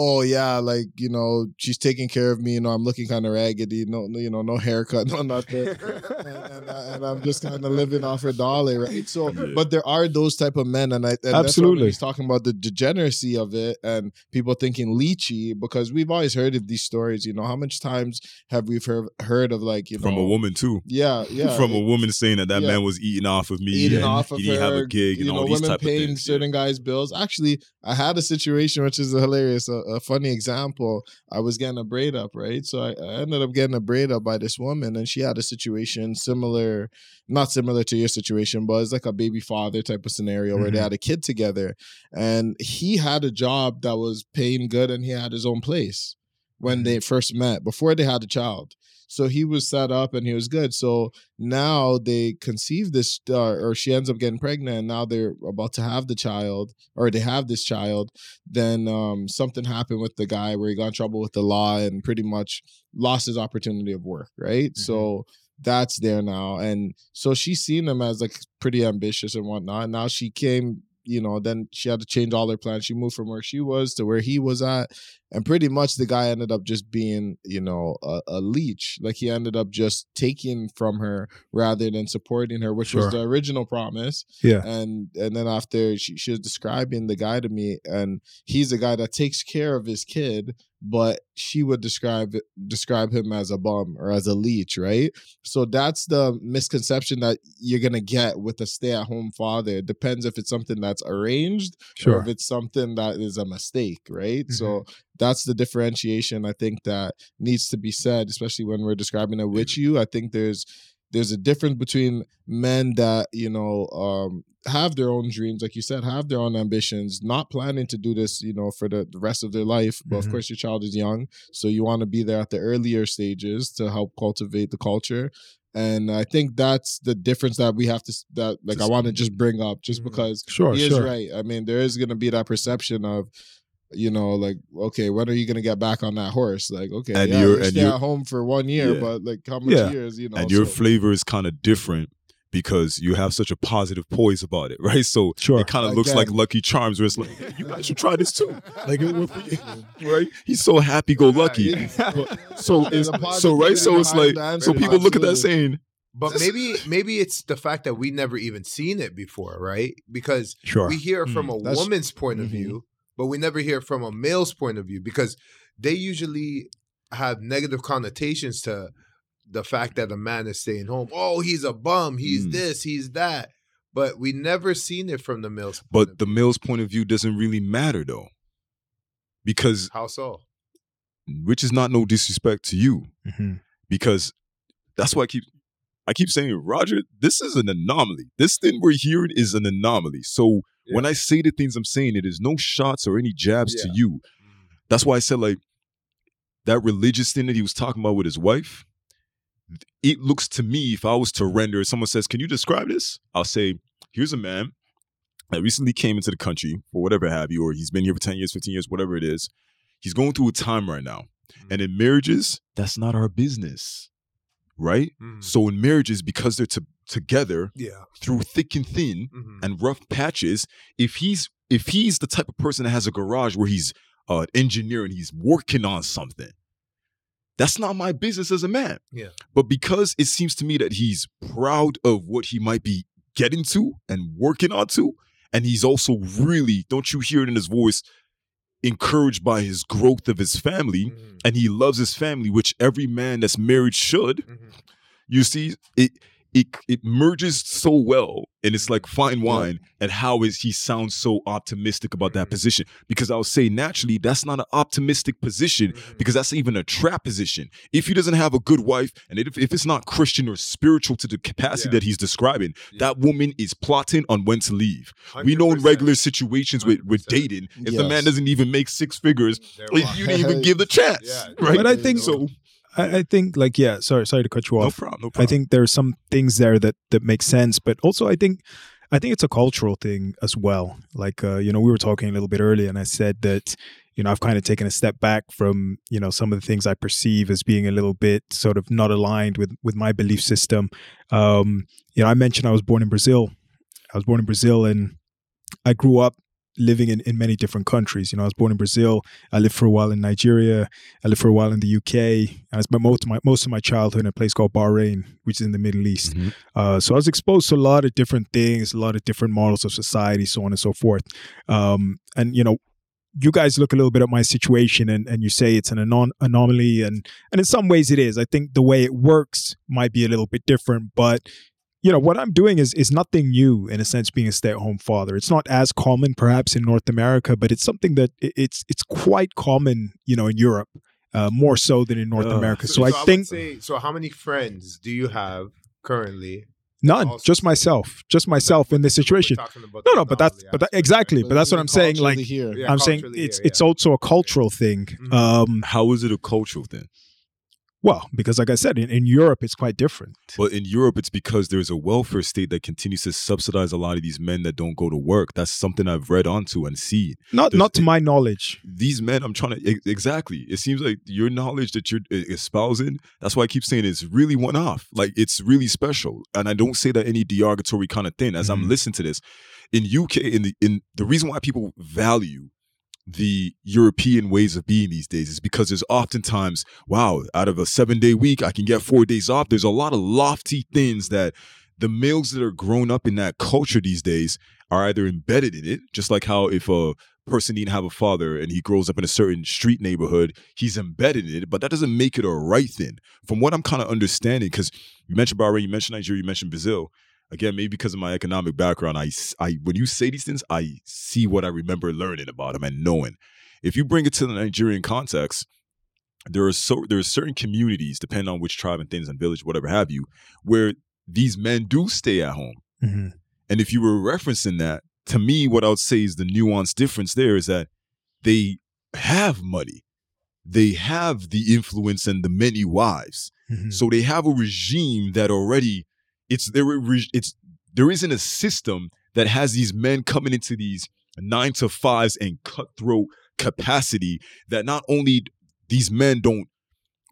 Speaker 6: oh yeah like you know she's taking care of me you know i'm looking kind of raggedy no no, you know no haircut no nothing and, and, I- and i'm just kind of living off her dollar right so
Speaker 1: Yeah.
Speaker 6: but there are those type of men and i and that's why when
Speaker 2: Absolutely.
Speaker 6: he's talking about the degeneracy of it and people thinking leechy because we've always heard of these stories you know how much times have we heard, heard of like you
Speaker 1: from
Speaker 6: know
Speaker 1: a woman too.
Speaker 6: yeah yeah
Speaker 1: from a woman saying that that
Speaker 6: Yeah.
Speaker 1: man was eating off of me,
Speaker 6: eating
Speaker 1: and
Speaker 6: off of
Speaker 1: he didn't
Speaker 6: her,
Speaker 1: have a gig, and
Speaker 6: you
Speaker 1: all
Speaker 6: know,
Speaker 1: these
Speaker 6: women
Speaker 1: type of
Speaker 6: paying
Speaker 1: things.
Speaker 6: certain guys' bills. Actually, I had a situation which is hilarious, a, a funny example. I was getting a braid up, right? So I, I ended up getting a braid up by this woman, and she had a situation similar, not similar to your situation, but it's like a baby father type of scenario where they
Speaker 2: Mhm.
Speaker 6: had a kid together, and he had a job that was paying good, and he had his own place when they first met before they had a child. So he was set up and he was good. So now they conceive this, uh, or she ends up getting pregnant. And now they're about to have the child, or they have this child. Then um, something happened with the guy where he got in trouble with the law and pretty much lost his opportunity of work. Right. So that's there now, and so she's seen him as like pretty ambitious and whatnot. Now she came. You know, then she had to change all her plans. She moved from where she was to where he was at, and pretty much the guy ended up just being you know a, a leech like he ended up just taking from her rather than supporting her which
Speaker 2: Sure.
Speaker 6: was the original promise
Speaker 2: Yeah.
Speaker 6: and and then after she, she was describing the guy to me and he's a guy that takes care of his kid but she would describe describe him as a bum or as a leech right so that's the misconception that you're gonna get with a stay-at-home father it depends if it's something that's arranged or
Speaker 2: Sure.
Speaker 6: if it's something that is a mistake, right? Mm-hmm. So that's the differentiation I think that needs to be said, especially when we're describing it with you. I think there's there's a difference between men that you know um, have their own dreams, like you said, have their own ambitions, not planning to do this, you know, for the, the rest of their life. But
Speaker 2: Mhm.
Speaker 6: of course, your child is young, so you want to be there at the earlier stages to help cultivate the culture. And I think that's the difference that we have to that like I want to just bring up, just
Speaker 4: Mhm.
Speaker 6: because
Speaker 2: Sure,
Speaker 6: he is
Speaker 2: sure.
Speaker 6: right. I mean, there is going to be that perception of, you know, like okay, when are you going to get back on that horse? Like okay,
Speaker 1: And
Speaker 6: yeah,
Speaker 1: you're- and
Speaker 6: stay
Speaker 1: you're-
Speaker 6: at home for one year,
Speaker 1: Yeah.
Speaker 6: but like how much
Speaker 2: Yeah.
Speaker 6: years? You know,
Speaker 1: and your flavor is kind of different because you have such a positive poise about it, right? So
Speaker 2: Sure.
Speaker 1: it kind of looks like Lucky Charms, where it's like, "Hey, you guys should try this too. Like, it would be- right? He's so happy go lucky. So it's so right. So it's like
Speaker 6: behind
Speaker 1: so
Speaker 6: answer,
Speaker 1: people look at that saying,
Speaker 4: But maybe maybe it's the fact that we never even seen it before, right? Because
Speaker 2: Sure.
Speaker 4: we hear it from a woman's point of
Speaker 6: Mhm.
Speaker 4: view, but we never hear from a male's point of view because they usually have negative connotations to the fact that a man is staying home. Oh, he's a bum. He's
Speaker 1: Mm.
Speaker 4: this. He's that. But we never seen it from the male's. point
Speaker 1: but
Speaker 4: of
Speaker 1: the
Speaker 4: view.
Speaker 1: male's point of view doesn't really matter though, because
Speaker 4: how so?
Speaker 1: which is not no disrespect to you,
Speaker 2: Mhm.
Speaker 1: because that's why I keep I keep saying, Roger, this is an anomaly. This thing we're hearing is an anomaly. So when I say the things I'm saying, it is no shots or any jabs to you. That's why I said like that religious thing that he was talking about with his wife. It looks to me, if I was to render, someone says, "Can you describe this?" I'll say, "Here's a man that recently came into the country or whatever have you, or he's been here for ten years, fifteen years, whatever it is. He's going through a time right now, and in marriages, that's not our business, right?
Speaker 4: Mhm.
Speaker 1: So in marriages, because they're to, together
Speaker 4: Yeah.
Speaker 1: through thick and thin,
Speaker 4: Mhm.
Speaker 1: and rough patches if he's if he's the type of person that has a garage where he's uh, an engineer and he's working on something that's not my business as a man
Speaker 4: Yeah.
Speaker 1: but because it seems to me that he's proud of what he might be getting to and working on to and he's also really don't you hear it in his voice encouraged by his growth of his family
Speaker 4: Mhm.
Speaker 1: and he loves his family which every man that's married should
Speaker 4: Mhm.
Speaker 1: you see it it it merges so well and it's like fine wine and how is he sounds so optimistic about that
Speaker 4: Mhm.
Speaker 1: position because i'll say naturally that's not an optimistic position
Speaker 4: Mhm.
Speaker 1: because that's even a trap position if he doesn't have a good wife and if, if it's not christian or spiritual to the capacity
Speaker 4: Yeah.
Speaker 1: that he's describing
Speaker 4: Yeah.
Speaker 1: that woman is plotting on when to leave we know in
Speaker 4: 100%.
Speaker 1: regular situations with, with dating if the man doesn't even make six figures like, you didn't even give the chance
Speaker 4: Yeah.
Speaker 1: right
Speaker 2: But I think-
Speaker 1: so
Speaker 2: I, I think like yeah, sorry, sorry to cut you off.
Speaker 1: no problem no problem.
Speaker 2: I think there are some things there that that make sense, but also I think I think it's a cultural thing as well. Like uh, you know, we were talking a little bit earlier, and I said that you know I've kind of taken a step back from you know some of the things I perceive as being a little bit sort of not aligned with with my belief system. Um, you know, I mentioned I was born in Brazil. I was born in Brazil, and I grew up living in, in many different countries. You know, I was born in Brazil. I lived for a while in Nigeria. I lived for a while in the UK. And I spent most of my most of my childhood in a place called Bahrain, which is in the Middle East.
Speaker 1: Mhm.
Speaker 2: Uh, so I was exposed to a lot of different things, a lot of different models of society, so on and so forth. Um, and you know, you guys look a little bit at my situation and, and you say it's an anon- anomaly, and and in some ways it is. I think the way it works might be a little bit different, but you know what I'm doing is is nothing new in a sense. Being a stay at home father, it's not as common perhaps in North America, but it's something that it's it's quite common, you know, in Europe. Uh, more so than in North
Speaker 1: Uh,
Speaker 2: America. So, I
Speaker 4: would
Speaker 2: think
Speaker 4: say, so. How many friends do you have currently?
Speaker 2: none, just myself, just myself in this situation. No, no, but that's but that, exactly. But that's what I'm saying. Like
Speaker 6: here.
Speaker 4: Yeah,
Speaker 2: I'm saying, it's
Speaker 4: here,
Speaker 2: it's also a cultural thing.
Speaker 4: Mhm.
Speaker 2: Um,
Speaker 1: how is it a cultural thing
Speaker 2: well, because like I said, in, in Europe it's quite different.
Speaker 1: But in Europe, it's because there's a welfare state that continues to subsidize a lot of these men that don't go to work. That's something I've read onto and see.
Speaker 2: Not
Speaker 1: There's-
Speaker 2: not to my knowledge.
Speaker 1: These men, I'm trying to exactly. It seems like your knowledge that you're espousing. That's why I keep saying it's really one off. Like it's really special, and I don't say that any derogatory kind of thing. As I'm
Speaker 2: Mhm.
Speaker 1: listening to this, in UK, in the in the reason why people value the European ways of being these days is because there's oftentimes, wow, out of a seven day week, I can get four days off. There's a lot of lofty things that the males that are grown up in that culture these days are either embedded in it, just like how if a person didn't have a father and he grows up in a certain street neighborhood, he's embedded in it, but that doesn't make it a right thing. From what I'm kind of understanding, because you mentioned Bahrain, you mentioned Nigeria, you mentioned Brazil. Again, maybe because of my economic background, I, I when you say these things, I see what I remember learning about them and knowing. If you bring it to the Nigerian context, there are so there are certain communities, depending on which tribe and things and village, whatever have you, where these men do stay at home.
Speaker 2: Mhm.
Speaker 1: And if you were referencing that, to me, what I would say is the nuanced difference there is that they have money, they have the influence and the many wives.
Speaker 2: Mhm.
Speaker 1: So they have a regime that already it's there. It's there isn't a system that has these men coming into these nine to fives and cutthroat capacity that not only these men don't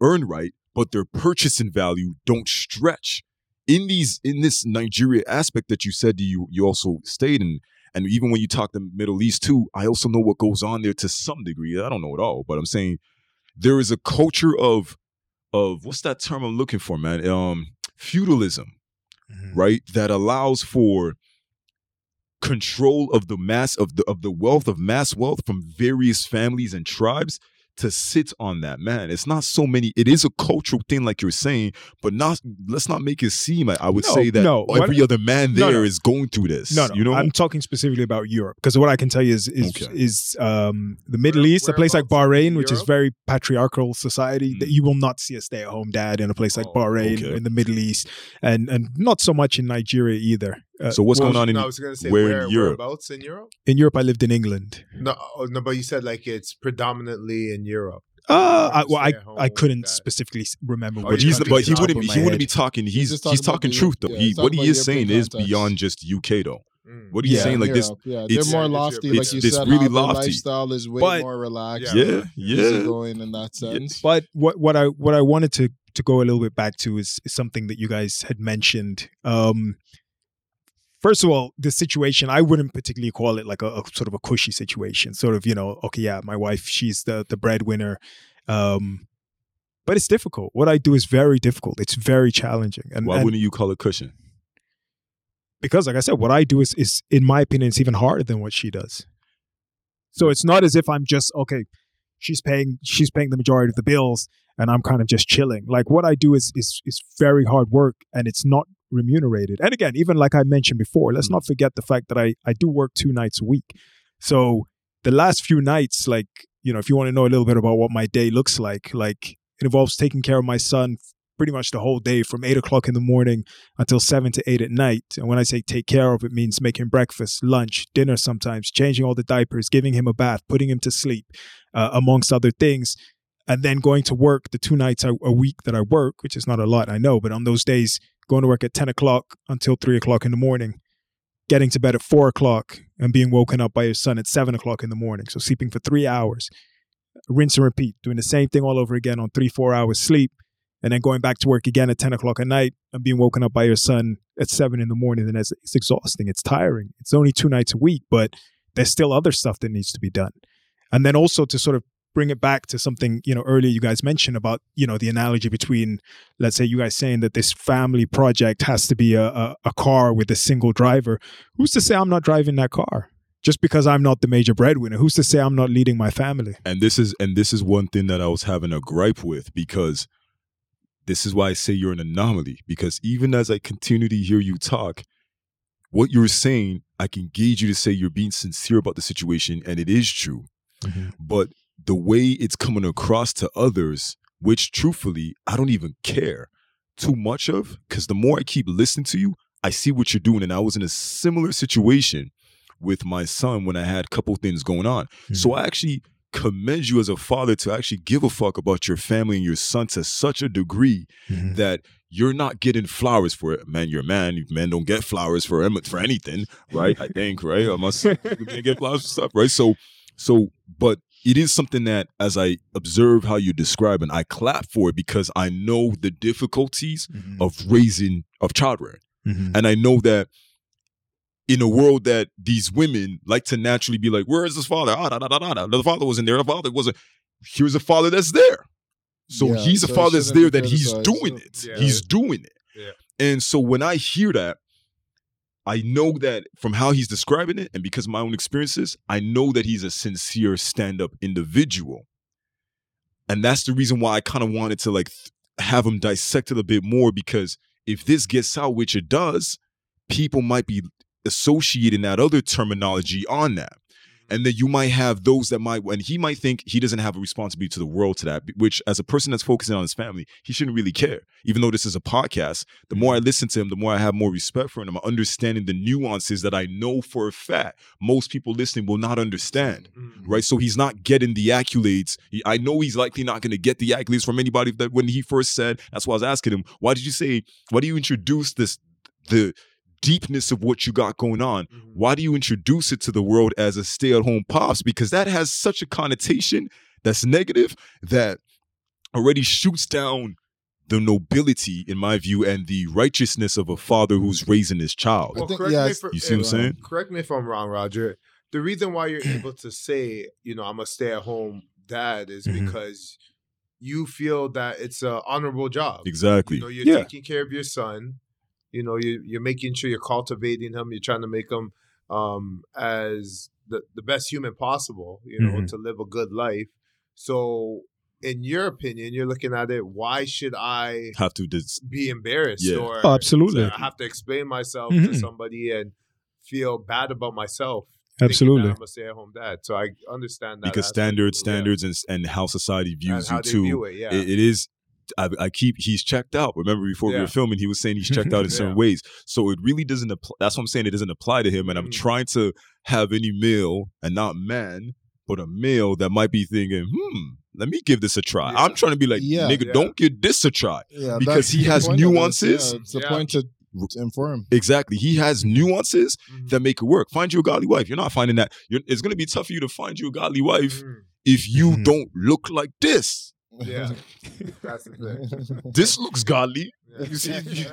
Speaker 1: earn right, but their purchasing value don't stretch. In these in this Nigeria aspect that you said you you also stayed in, and even when you talk the Middle East too, I also know what goes on there to some degree. I don't know it all, but I'm saying there is a culture of of what's that term I'm looking for, man? Um, feudalism,
Speaker 2: Mhm.
Speaker 1: right? That allows for control of the mass of the of the wealth of mass wealth from various families and tribes to sit on that man it's not so many it is a cultural thing like you're saying but not let's not make it seem like i would
Speaker 2: No,
Speaker 1: say that
Speaker 2: no, what-
Speaker 1: every other man
Speaker 2: No,
Speaker 1: there
Speaker 2: no.
Speaker 1: is going through this
Speaker 2: No, no.
Speaker 1: you know
Speaker 2: I'm talking specifically about Europe because what I can tell you is is,
Speaker 1: Okay.
Speaker 2: is um, the Middle
Speaker 4: Where-
Speaker 2: East, a place like Bahrain, which is very patriarchal society. That
Speaker 1: Mm.
Speaker 2: you will not see a stay-at-home dad in a place like
Speaker 4: Oh,
Speaker 2: Bahrain
Speaker 1: okay.
Speaker 2: in the Middle East, and and not so much in Nigeria either. Uh,
Speaker 1: so what's
Speaker 2: well,
Speaker 1: going on in
Speaker 4: no, I was gonna say
Speaker 1: where
Speaker 4: where,
Speaker 1: in Europe?
Speaker 4: whereabouts in Europe?
Speaker 2: in Europe? I lived in England.
Speaker 4: No, oh, no, but you said like it's predominantly in Europe.
Speaker 2: Uh, I, well, I, I couldn't
Speaker 4: dad.
Speaker 2: specifically remember.
Speaker 4: Oh,
Speaker 1: but he's but he wouldn't be he wouldn't be talking he's he's
Speaker 6: talking
Speaker 1: talking,
Speaker 6: the
Speaker 1: truth though
Speaker 6: yeah,
Speaker 1: he
Speaker 6: he's
Speaker 1: what he is saying
Speaker 6: European
Speaker 1: is
Speaker 6: context.
Speaker 1: beyond just uk though
Speaker 6: Mm.
Speaker 1: what are you
Speaker 2: Yeah,
Speaker 1: saying like this
Speaker 6: yeah,
Speaker 1: it's-
Speaker 6: they're more lofty,
Speaker 4: it's-
Speaker 6: like you
Speaker 1: it's
Speaker 6: said.
Speaker 1: really lofty.
Speaker 6: lifestyle is way
Speaker 2: But-
Speaker 6: more relaxed.
Speaker 4: Yeah.
Speaker 1: yeah yeah
Speaker 6: easygoing in that sense.
Speaker 2: But what what I what I wanted to to go a little bit back to is, is something that you guys had mentioned. Um, first of all, the situation I wouldn't particularly call it like a, a sort of a cushy situation. Sort of, you know, okay, yeah, my wife, she's the the breadwinner. Um, but it's difficult. What I do is very difficult. It's very challenging, and,
Speaker 1: why
Speaker 2: and
Speaker 1: wouldn't you call it cushion
Speaker 2: because, like I said, what I do is is in my opinion, it's even harder than what she does. So it's not as if I'm just okay. She's paying she's paying the majority of the bills, and I'm kind of just chilling. Like what I do is is is very hard work, and it's not remunerated. And again, even like I mentioned before, let's not forget the fact that I I do work two nights a week. So the last few nights, like you know, if you want to know a little bit about what my day looks like, like it involves taking care of my son pretty much the whole day from eight o'clock in the morning until seven to eight at night. And when I say take care of, it means making breakfast, lunch, dinner sometimes, changing all the diapers, giving him a bath, putting him to sleep, uh, amongst other things. And then going to work the two nights a, a week that I work, which is not a lot, I know, but on those days, going to work at 10 o'clock until three o'clock in the morning, getting to bed at four o'clock and being woken up by your son at seven o'clock in the morning. So sleeping for three hours, rinse and repeat, doing the same thing all over again on three, four hours sleep and then going back to work again at 10 o'clock at night and being woken up by your son at 7 in the morning and it's, it's exhausting it's tiring it's only two nights a week but there's still other stuff that needs to be done and then also to sort of bring it back to something you know earlier you guys mentioned about you know the analogy between let's say you guys saying that this family project has to be a, a, a car with a single driver. Who's to say i'm not driving that car? Just because i'm not the major breadwinner who's to say i'm not leading my family?
Speaker 1: And this is and this is one thing that I was having a gripe with because this is why I say you're an anomaly because even as I continue to hear you talk, what you're saying, I can gauge you to say you're being sincere about the situation and it is true. Mm-hmm. But the way it's coming across to others, which truthfully, I don't even care too much of, because the more I keep listening to you, I see what you're doing. And I was in a similar situation with my son when I had a couple things going on. So mm-hmm. I actually commend you as a father to actually give a fuck about your family and your son to such a degree mm-hmm. that you're not getting flowers for it. Man, you're a man. Men don't get flowers for em- for anything, right? I think, right? I must get flowers for stuff, right? So, so, but it is something that, as I observe how you describe, and I clap for it because I know the difficulties of raising of child rearing. And I know that in a world that these women like to naturally be like, where is his father? Ah, da, da, da, da, da. The father wasn't there. The father wasn't. Here's a father that's there. So
Speaker 6: Yeah,
Speaker 1: he's a
Speaker 6: so it
Speaker 1: father that's there that he's doing it.
Speaker 4: Yeah.
Speaker 1: He's doing it.
Speaker 4: Yeah.
Speaker 1: And so when I hear that, I know that from how he's describing it and because of my own experiences, I know that he's a sincere stand-up individual. And that's the reason why I kind of wanted to like th- have him dissect it a bit more because if this gets out, which it does, people might be associating that other terminology on that. And then you might have those that might, and he might think he doesn't have a responsibility to the world to that, which as a person that's focusing on his family, he shouldn't really care. Even though this is a podcast, the more I listen to him, the more I have more respect for him. I'm understanding the nuances that I know for a fact most people listening will not understand.
Speaker 4: Mm-hmm.
Speaker 1: Right. So he's not getting the accolades. I know he's likely not going to get the accolades from anybody that when he first said, that's why I was asking him, why did you say, why do you introduce this, the, deepness of what you got going on
Speaker 4: Mm-hmm.
Speaker 1: why do you introduce it to the world as a stay-at-home pops because that has such a connotation that's negative that already shoots down the nobility in my view and the righteousness of a father who's raising his child
Speaker 4: Well,
Speaker 6: think-
Speaker 4: correct
Speaker 6: yeah,
Speaker 4: me
Speaker 6: it's-
Speaker 1: You see what I'm saying?
Speaker 4: Correct me if I'm wrong, Roger. The reason why you're able to say, you know, I'm a stay-at-home dad is
Speaker 1: Mm-hmm.
Speaker 2: Mhm.
Speaker 4: because you feel that it's an honorable job.
Speaker 1: exactly
Speaker 4: You know, you're
Speaker 1: yeah
Speaker 4: taking care of your son. You know, you you're making sure you're cultivating him. You're trying to make him um, as the, the best human possible. You know,
Speaker 2: Mhm.
Speaker 4: to live a good life. So, in your opinion, you're looking at it. Why should I
Speaker 1: have to dis-
Speaker 4: be embarrassed
Speaker 1: Yeah.
Speaker 4: or
Speaker 2: Oh, absolutely.
Speaker 4: to have to explain myself to
Speaker 2: Mhm.
Speaker 4: somebody and feel bad about myself?
Speaker 2: Absolutely.
Speaker 4: I'm a stay-at-home dad. So I understand that
Speaker 1: because
Speaker 4: aspect.
Speaker 1: standards
Speaker 4: Yeah.
Speaker 1: standards and, and how society
Speaker 4: And
Speaker 1: views
Speaker 4: how
Speaker 1: you
Speaker 4: they
Speaker 1: too
Speaker 4: view it, yeah.
Speaker 1: it, it is I, I keep he's checked out. Remember before we were filming, he was saying he's checked out in certain
Speaker 4: Yeah.
Speaker 1: ways. So it really doesn't apply. That's what I'm saying. It doesn't apply to him. And I'm
Speaker 4: Mhm.
Speaker 1: trying to have any male and not man, but a male that might be thinking, hmm, let me give this a try.
Speaker 4: Yeah.
Speaker 1: I'm trying to be like,
Speaker 6: Yeah.
Speaker 1: nigga,
Speaker 4: Yeah.
Speaker 1: don't give this a try.
Speaker 6: Yeah,
Speaker 1: Because he has
Speaker 6: point of
Speaker 1: nuances.
Speaker 6: Yeah, it's the
Speaker 4: Yeah.
Speaker 6: point to, to inform.
Speaker 1: Exactly. He has nuances
Speaker 4: Mhm.
Speaker 1: that make it work. Find you a godly wife. You're not finding that. You're, it's going to be tough for you to find you a godly wife
Speaker 4: Mhm.
Speaker 1: if you
Speaker 2: Mhm.
Speaker 1: don't look like this.
Speaker 4: Yeah. That's the thing.
Speaker 1: This looks godly.
Speaker 4: Yeah.
Speaker 1: You see-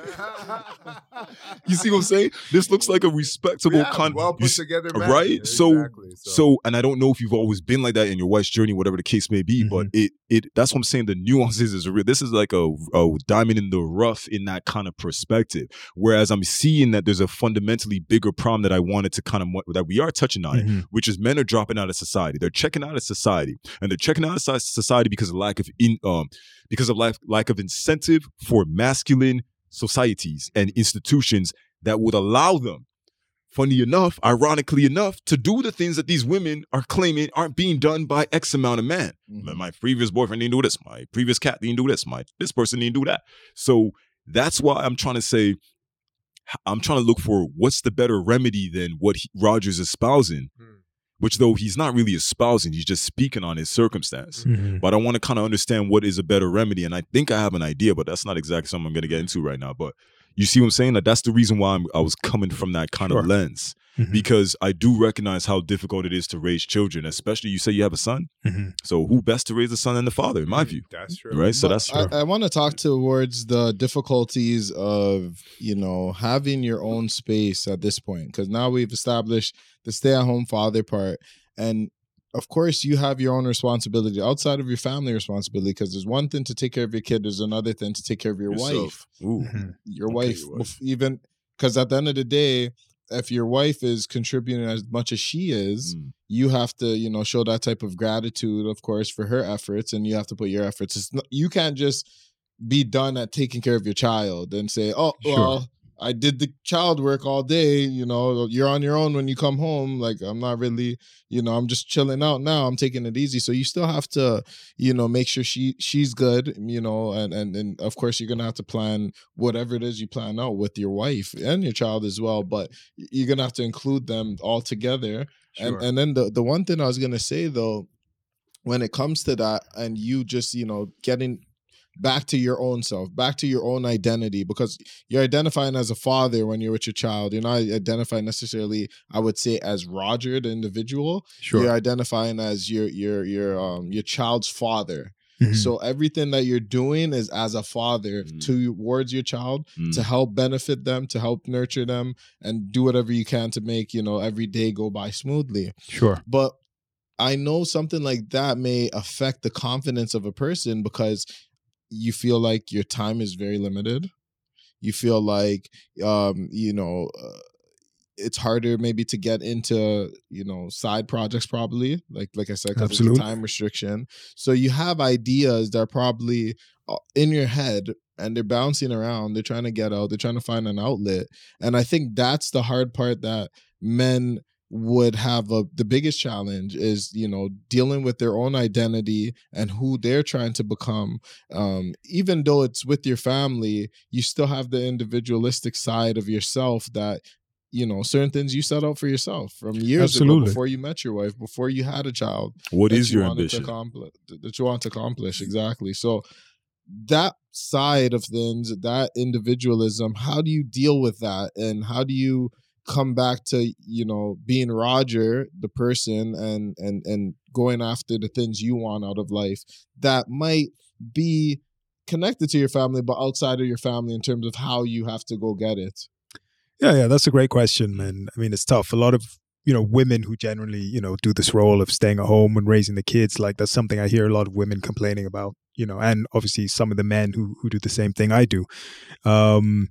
Speaker 1: You see what I'm saying? This looks like a respectable
Speaker 4: Yeah,
Speaker 1: con.
Speaker 4: well put together, man.
Speaker 1: right? So-
Speaker 4: Exactly.
Speaker 1: so, and I don't know if you've always been like that in your wife's journey, whatever the case may be, but
Speaker 4: Mm-hmm.
Speaker 1: it it that's what I'm saying. The nuances is real. This is like a, a diamond in the rough in that kind of perspective. Whereas I'm seeing that there's a fundamentally bigger problem that I wanted to kind of that we are touching on it,
Speaker 2: Mhm.
Speaker 1: which is men are dropping out of society. They're checking out of society, and they're checking out of society because of lack of in um because of lack lack of incentive for masculine societies and institutions that would allow them funny enough, ironically enough, to do the things that these women are claiming aren't being done by X amount of men.
Speaker 6: Mhm.
Speaker 1: My previous boyfriend didn't do this. My previous cat didn't do this. My this person didn't do that. So that's why I'm trying to say, I'm trying to look for what's the better remedy than what he, Rogers is espousing,
Speaker 4: Hmm.
Speaker 1: Which though he's not really espousing, he's just speaking on his circumstance.
Speaker 2: Mhm.
Speaker 1: But I want to kind of understand what is a better remedy, and I think I have an idea, but that's not exactly something I'm going to get into right now. But you see what I'm saying? Like that's the reason why I'm, I was coming from that kind
Speaker 2: Sure.
Speaker 1: of lens
Speaker 2: Mhm.
Speaker 1: because I do recognize how difficult it is to raise children, especially you say you have a son.
Speaker 2: Mhm.
Speaker 1: So who best to raise a son than the father, in my view,
Speaker 4: That's true.
Speaker 1: right? So
Speaker 6: But
Speaker 1: that's
Speaker 6: I, I want to talk towards the difficulties of you know having your own space at this point because now we've established the stay-at-home father part, and of course you have your own responsibility outside of your family responsibility because there's one thing to take care of your kid, there's another thing to take care of your wife
Speaker 1: Ooh.
Speaker 2: Mhm.
Speaker 6: your
Speaker 1: Okay,
Speaker 6: wife,
Speaker 1: your wife.
Speaker 6: even because at the end of the day if your wife is contributing as much as she is
Speaker 1: Mm.
Speaker 6: you have to you know show that type of gratitude of course for her efforts and you have to put your efforts it's not, you can't just be done at taking care of your child and say oh
Speaker 2: Sure.
Speaker 6: well i did the child work all day you know you're on your own when you come home like i'm not really you know i'm just chilling out now i'm taking it easy. So you still have to you know make sure she she's good you know and and and of course you're gonna have to plan whatever it is you plan out with your wife and your child as well but you're gonna have to include them all together. And and then the the one thing i was gonna say though when it comes to that and you just you know getting back to your own self back to your own identity because you're identifying as a father when you're with your child you're not identifying necessarily i would say as roger the individual
Speaker 2: Sure.
Speaker 6: you're identifying as your your your um your child's father
Speaker 2: Mhm.
Speaker 6: so everything that you're doing is as a father
Speaker 1: Mm.
Speaker 6: towards your child
Speaker 1: Mm.
Speaker 6: to help benefit them to help nurture them and do whatever you can to make you know every day go by smoothly
Speaker 2: Sure.
Speaker 6: but I know something like that may affect the confidence of a person because you feel like your time is very limited. You feel like, um, you know, uh, it's harder maybe to get into you know side projects probably like like I said because a time restriction. So you have ideas that are probably uh, in your head and they're bouncing around. They're trying to get out. They're trying to find an outlet. And I think that's the hard part that men would have a the biggest challenge is you know dealing with their own identity and who they're trying to become um even though it's with your family you still have the individualistic side of yourself that you know certain things you set out for yourself from years ago before you met your wife before you had a child
Speaker 1: what is
Speaker 6: you
Speaker 1: your ambition?
Speaker 6: that you want to accomplish exactly so that side of things that individualism how do you deal with that and how do you come back to you know being roger the person and and and going after the things you want out of life that might be connected to your family but outside of your family in terms of how you have to go get it
Speaker 2: Yeah, yeah, that's a great question, man. I mean, it's tough. A lot of you know women who generally you know do this role of staying at home and raising the kids, like that's something I hear a lot of women complaining about. You know, and obviously some of the men who who do the same thing I do. Um,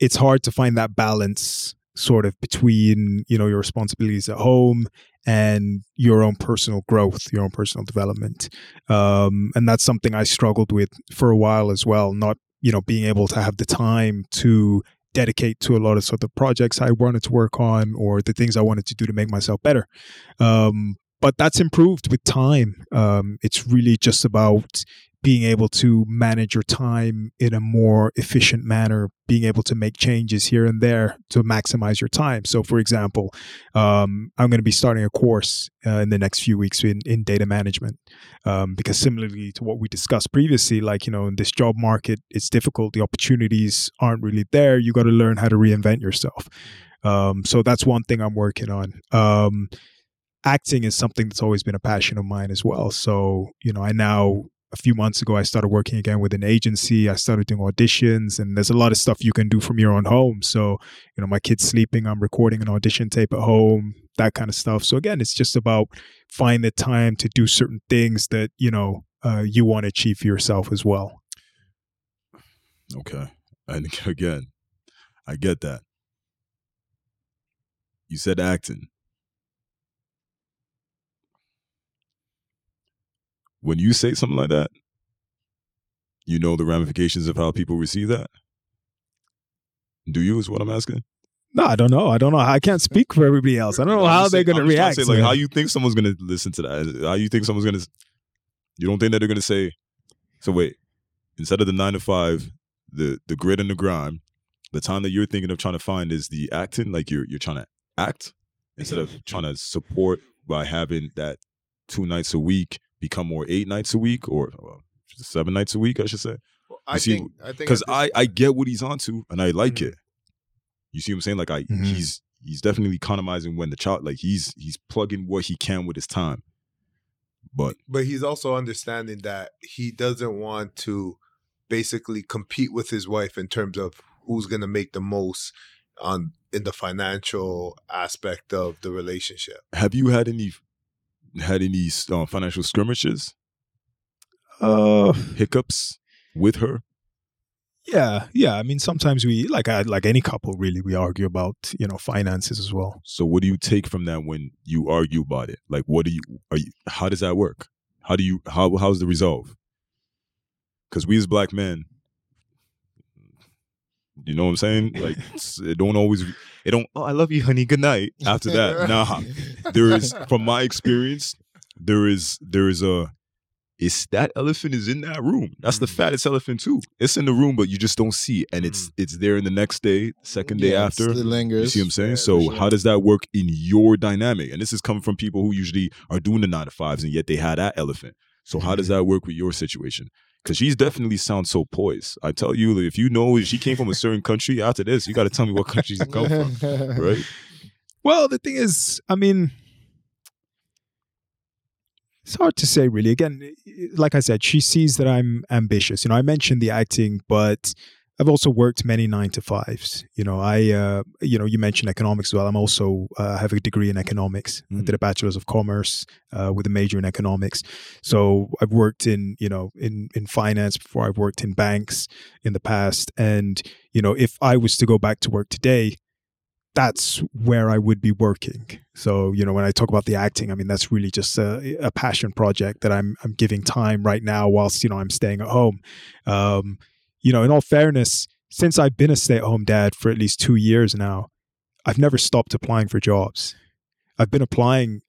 Speaker 2: it's hard to find that balance sort of between you know your responsibilities at home and your own personal growth your own personal development um, and that's something i struggled with for a while as well not you know being able to have the time to dedicate to a lot of sort of projects I wanted to work on or the things I wanted to do to make myself better. Um, but that's improved with time. Um, it's really just about being able to manage your time in a more efficient manner, being able to make changes here and there to maximize your time. So, for example, um, I'm going to be starting a course uh, in the next few weeks in, in data management um, because similarly to what we discussed previously, like you know, in this job market, it's difficult. The opportunities aren't really there. You got to learn how to reinvent yourself. Um, so that's one thing I'm working on. Um, acting is something that's always been a passion of mine as well. So you know, I now a few months ago I started working again with an agency. I started doing auditions, and there's a lot of stuff you can do from your own home. So you know, my kid's sleeping, I'm recording an audition tape at home, that kind of stuff. So again, it's just about find the time to do certain things that you know uh, you want to achieve for yourself as well.
Speaker 1: Okay. And again, I get that. You said acting. When you say something like that, you know the ramifications of how people receive that? Do you, is what I'm asking?
Speaker 2: No, I don't know. I don't know. I can't speak for everybody else. I don't know
Speaker 1: I'm
Speaker 2: how they're going to
Speaker 1: I'm just trying
Speaker 2: react.
Speaker 1: say, like, how you think someone's going to listen to that? How you think someone's going to. You don't think that they're going to say, so wait, instead of the nine to five, the the grit and the grind, the time that you're thinking of trying to find is the acting, like you're you're trying to act instead of trying to support by having that two nights a week become more eight nights a week or well, seven nights a week, I should say.
Speaker 4: I
Speaker 1: see,
Speaker 4: think I think
Speaker 1: Because
Speaker 4: at
Speaker 1: I I get what he's onto and I like
Speaker 4: Mhm.
Speaker 1: it. You see what I'm saying? Like I
Speaker 2: Mhm.
Speaker 1: he's he's definitely economizing when the child like he's he's plugging what he can with his time. But
Speaker 4: but he's also understanding that he doesn't want to basically compete with his wife in terms of who's going to make the most on in the financial aspect of the relationship.
Speaker 1: have you had any had any uh, financial skirmishes,
Speaker 2: Uh,
Speaker 1: hiccups with her?
Speaker 2: yeah, yeah. I mean, sometimes we like I, like any couple, really, we argue about you know finances as well.
Speaker 1: So what do you take from that when you argue about it? Like what do you are you how does that work? How do you how how's the resolve? Cuz we as black men you know what I'm saying? Like it don't always it don't oh I love you honey good night after that. Nah. There is from my experience there is there is a it's that elephant is in that room. That's the
Speaker 4: Mm.
Speaker 1: fattest elephant too. It's in the room, but you just don't see it, and it's it's there in the next day, second day
Speaker 6: Yeah,
Speaker 1: after.
Speaker 6: it lingers
Speaker 1: You see what I'm saying?
Speaker 4: Yeah,
Speaker 1: so
Speaker 6: sure.
Speaker 1: how does that work in your dynamic? And this is coming from people who usually are doing the nine to fives and yet they had that elephant. So how
Speaker 6: Mm-hmm.
Speaker 1: does that work with your situation? Because she's definitely sounds so poised. I tell you, if you know she came from a certain country, after this, you got to tell me what country she come from, right?
Speaker 2: Well, the thing is, I mean, it's hard to say, really. Again, like I said, she sees that I'm ambitious. You know, I mentioned the acting, but I've also worked many nine to fives. You know, I, uh, you know, you mentioned economics as well. I'm also uh, have a degree in economics. I
Speaker 1: Mm.
Speaker 2: did a bachelor's of commerce uh, with a major in economics. So I've worked in, you know, in in finance before. I've worked in banks in the past, and you know, if I was to go back to work today, that's where I would be working. So, you know, when I talk about the acting, I mean that's really just a, a passion project that I'm I'm giving time right now whilst you know I'm staying at home. Um, you know, in all fairness, since I've been a stay-at-home dad for at least two years now, I've never stopped applying for jobs. I've been applying,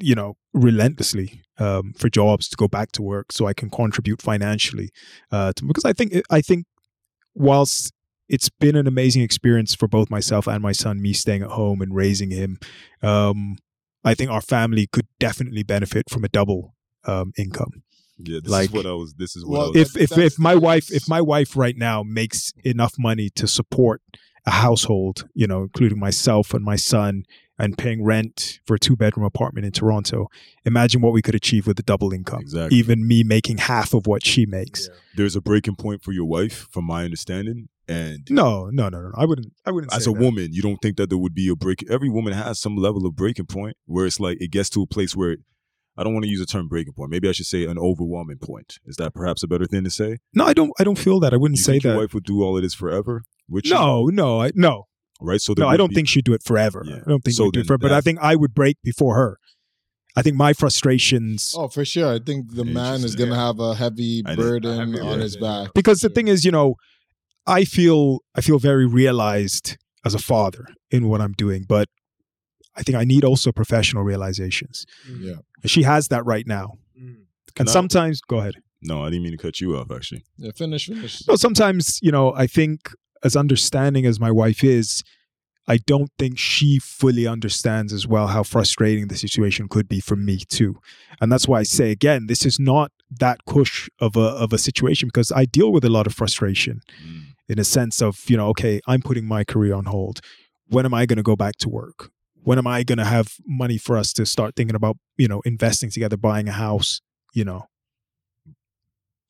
Speaker 2: you know, relentlessly um, for jobs to go back to work so I can contribute financially. Uh, to, because I think I think whilst it's been an amazing experience for both myself and my son, me staying at home and raising him. Um, I think our family could definitely benefit from a double um, income.
Speaker 1: Yeah, this
Speaker 2: Like-
Speaker 1: is what I was. This is what
Speaker 6: Well,
Speaker 1: I was.
Speaker 2: If if if my wife if my wife right now makes enough money to support a household, you know, including myself and my son, and paying rent for a two bedroom apartment in Toronto, imagine what we could achieve with a double income.
Speaker 1: Exactly.
Speaker 2: Even me making half of what she makes.
Speaker 1: There's a breaking point for your wife, from my understanding, and
Speaker 2: No, no, no, no. I wouldn't. I wouldn't.
Speaker 1: as
Speaker 2: say
Speaker 1: a
Speaker 2: that.
Speaker 1: woman, you don't think that there would be a break. Every woman has some level of breaking point where it's like it gets to a place where I don't want to use the term breaking point. Maybe I should say an overwhelming point. Is that perhaps a better thing to say?
Speaker 2: No, I don't. I don't feel that. I wouldn't
Speaker 1: You
Speaker 2: say
Speaker 1: think your wife would do all of this forever? With you?
Speaker 2: No, no, I no.
Speaker 1: right? So there
Speaker 2: No, I don't
Speaker 1: be-
Speaker 2: think she'd do it forever.
Speaker 1: Yeah.
Speaker 2: I don't think
Speaker 1: So
Speaker 2: she'd do it forever. But I think I would break before her. I think my frustrations.
Speaker 6: Oh, for sure. I think the man is going to have a heavy
Speaker 1: I know.
Speaker 6: burden
Speaker 4: heavy
Speaker 6: on his back.
Speaker 2: because the thing is, you know, I feel I feel very realized as a father in what I'm doing, but I think I need also professional realizations.
Speaker 6: Yeah.
Speaker 2: She has that right now,
Speaker 4: Mm.
Speaker 1: Can
Speaker 2: and
Speaker 1: I-
Speaker 2: sometimes go ahead.
Speaker 1: No, I didn't mean to cut you off. Actually,
Speaker 6: Yeah, finish, finish.
Speaker 2: No, sometimes you know I think as understanding as my wife is, I don't think she fully understands as well how frustrating the situation could be for me too, and that's why I say again, this is not that cush of a of a situation because I deal with a lot of frustration
Speaker 1: Mm.
Speaker 2: in a sense of you know okay, I'm putting my career on hold. When am I going to go back to work? When am I going to have money for us to start thinking about you know investing together, buying a house? You know,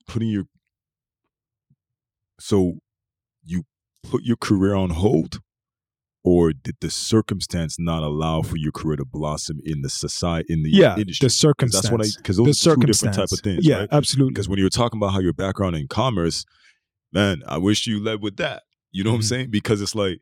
Speaker 1: putting your so you put your career on hold or did the circumstance not allow for your career to blossom in the society in the
Speaker 2: yeah,
Speaker 1: industry
Speaker 2: the circumstance.
Speaker 1: that's what i because
Speaker 2: the
Speaker 1: those are two different type of things
Speaker 2: Yeah,
Speaker 1: right?
Speaker 2: absolutely.
Speaker 1: because when you were talking about how your background in commerce man i wish you led with that you know what i'm
Speaker 2: Mhm.
Speaker 1: saying because it's like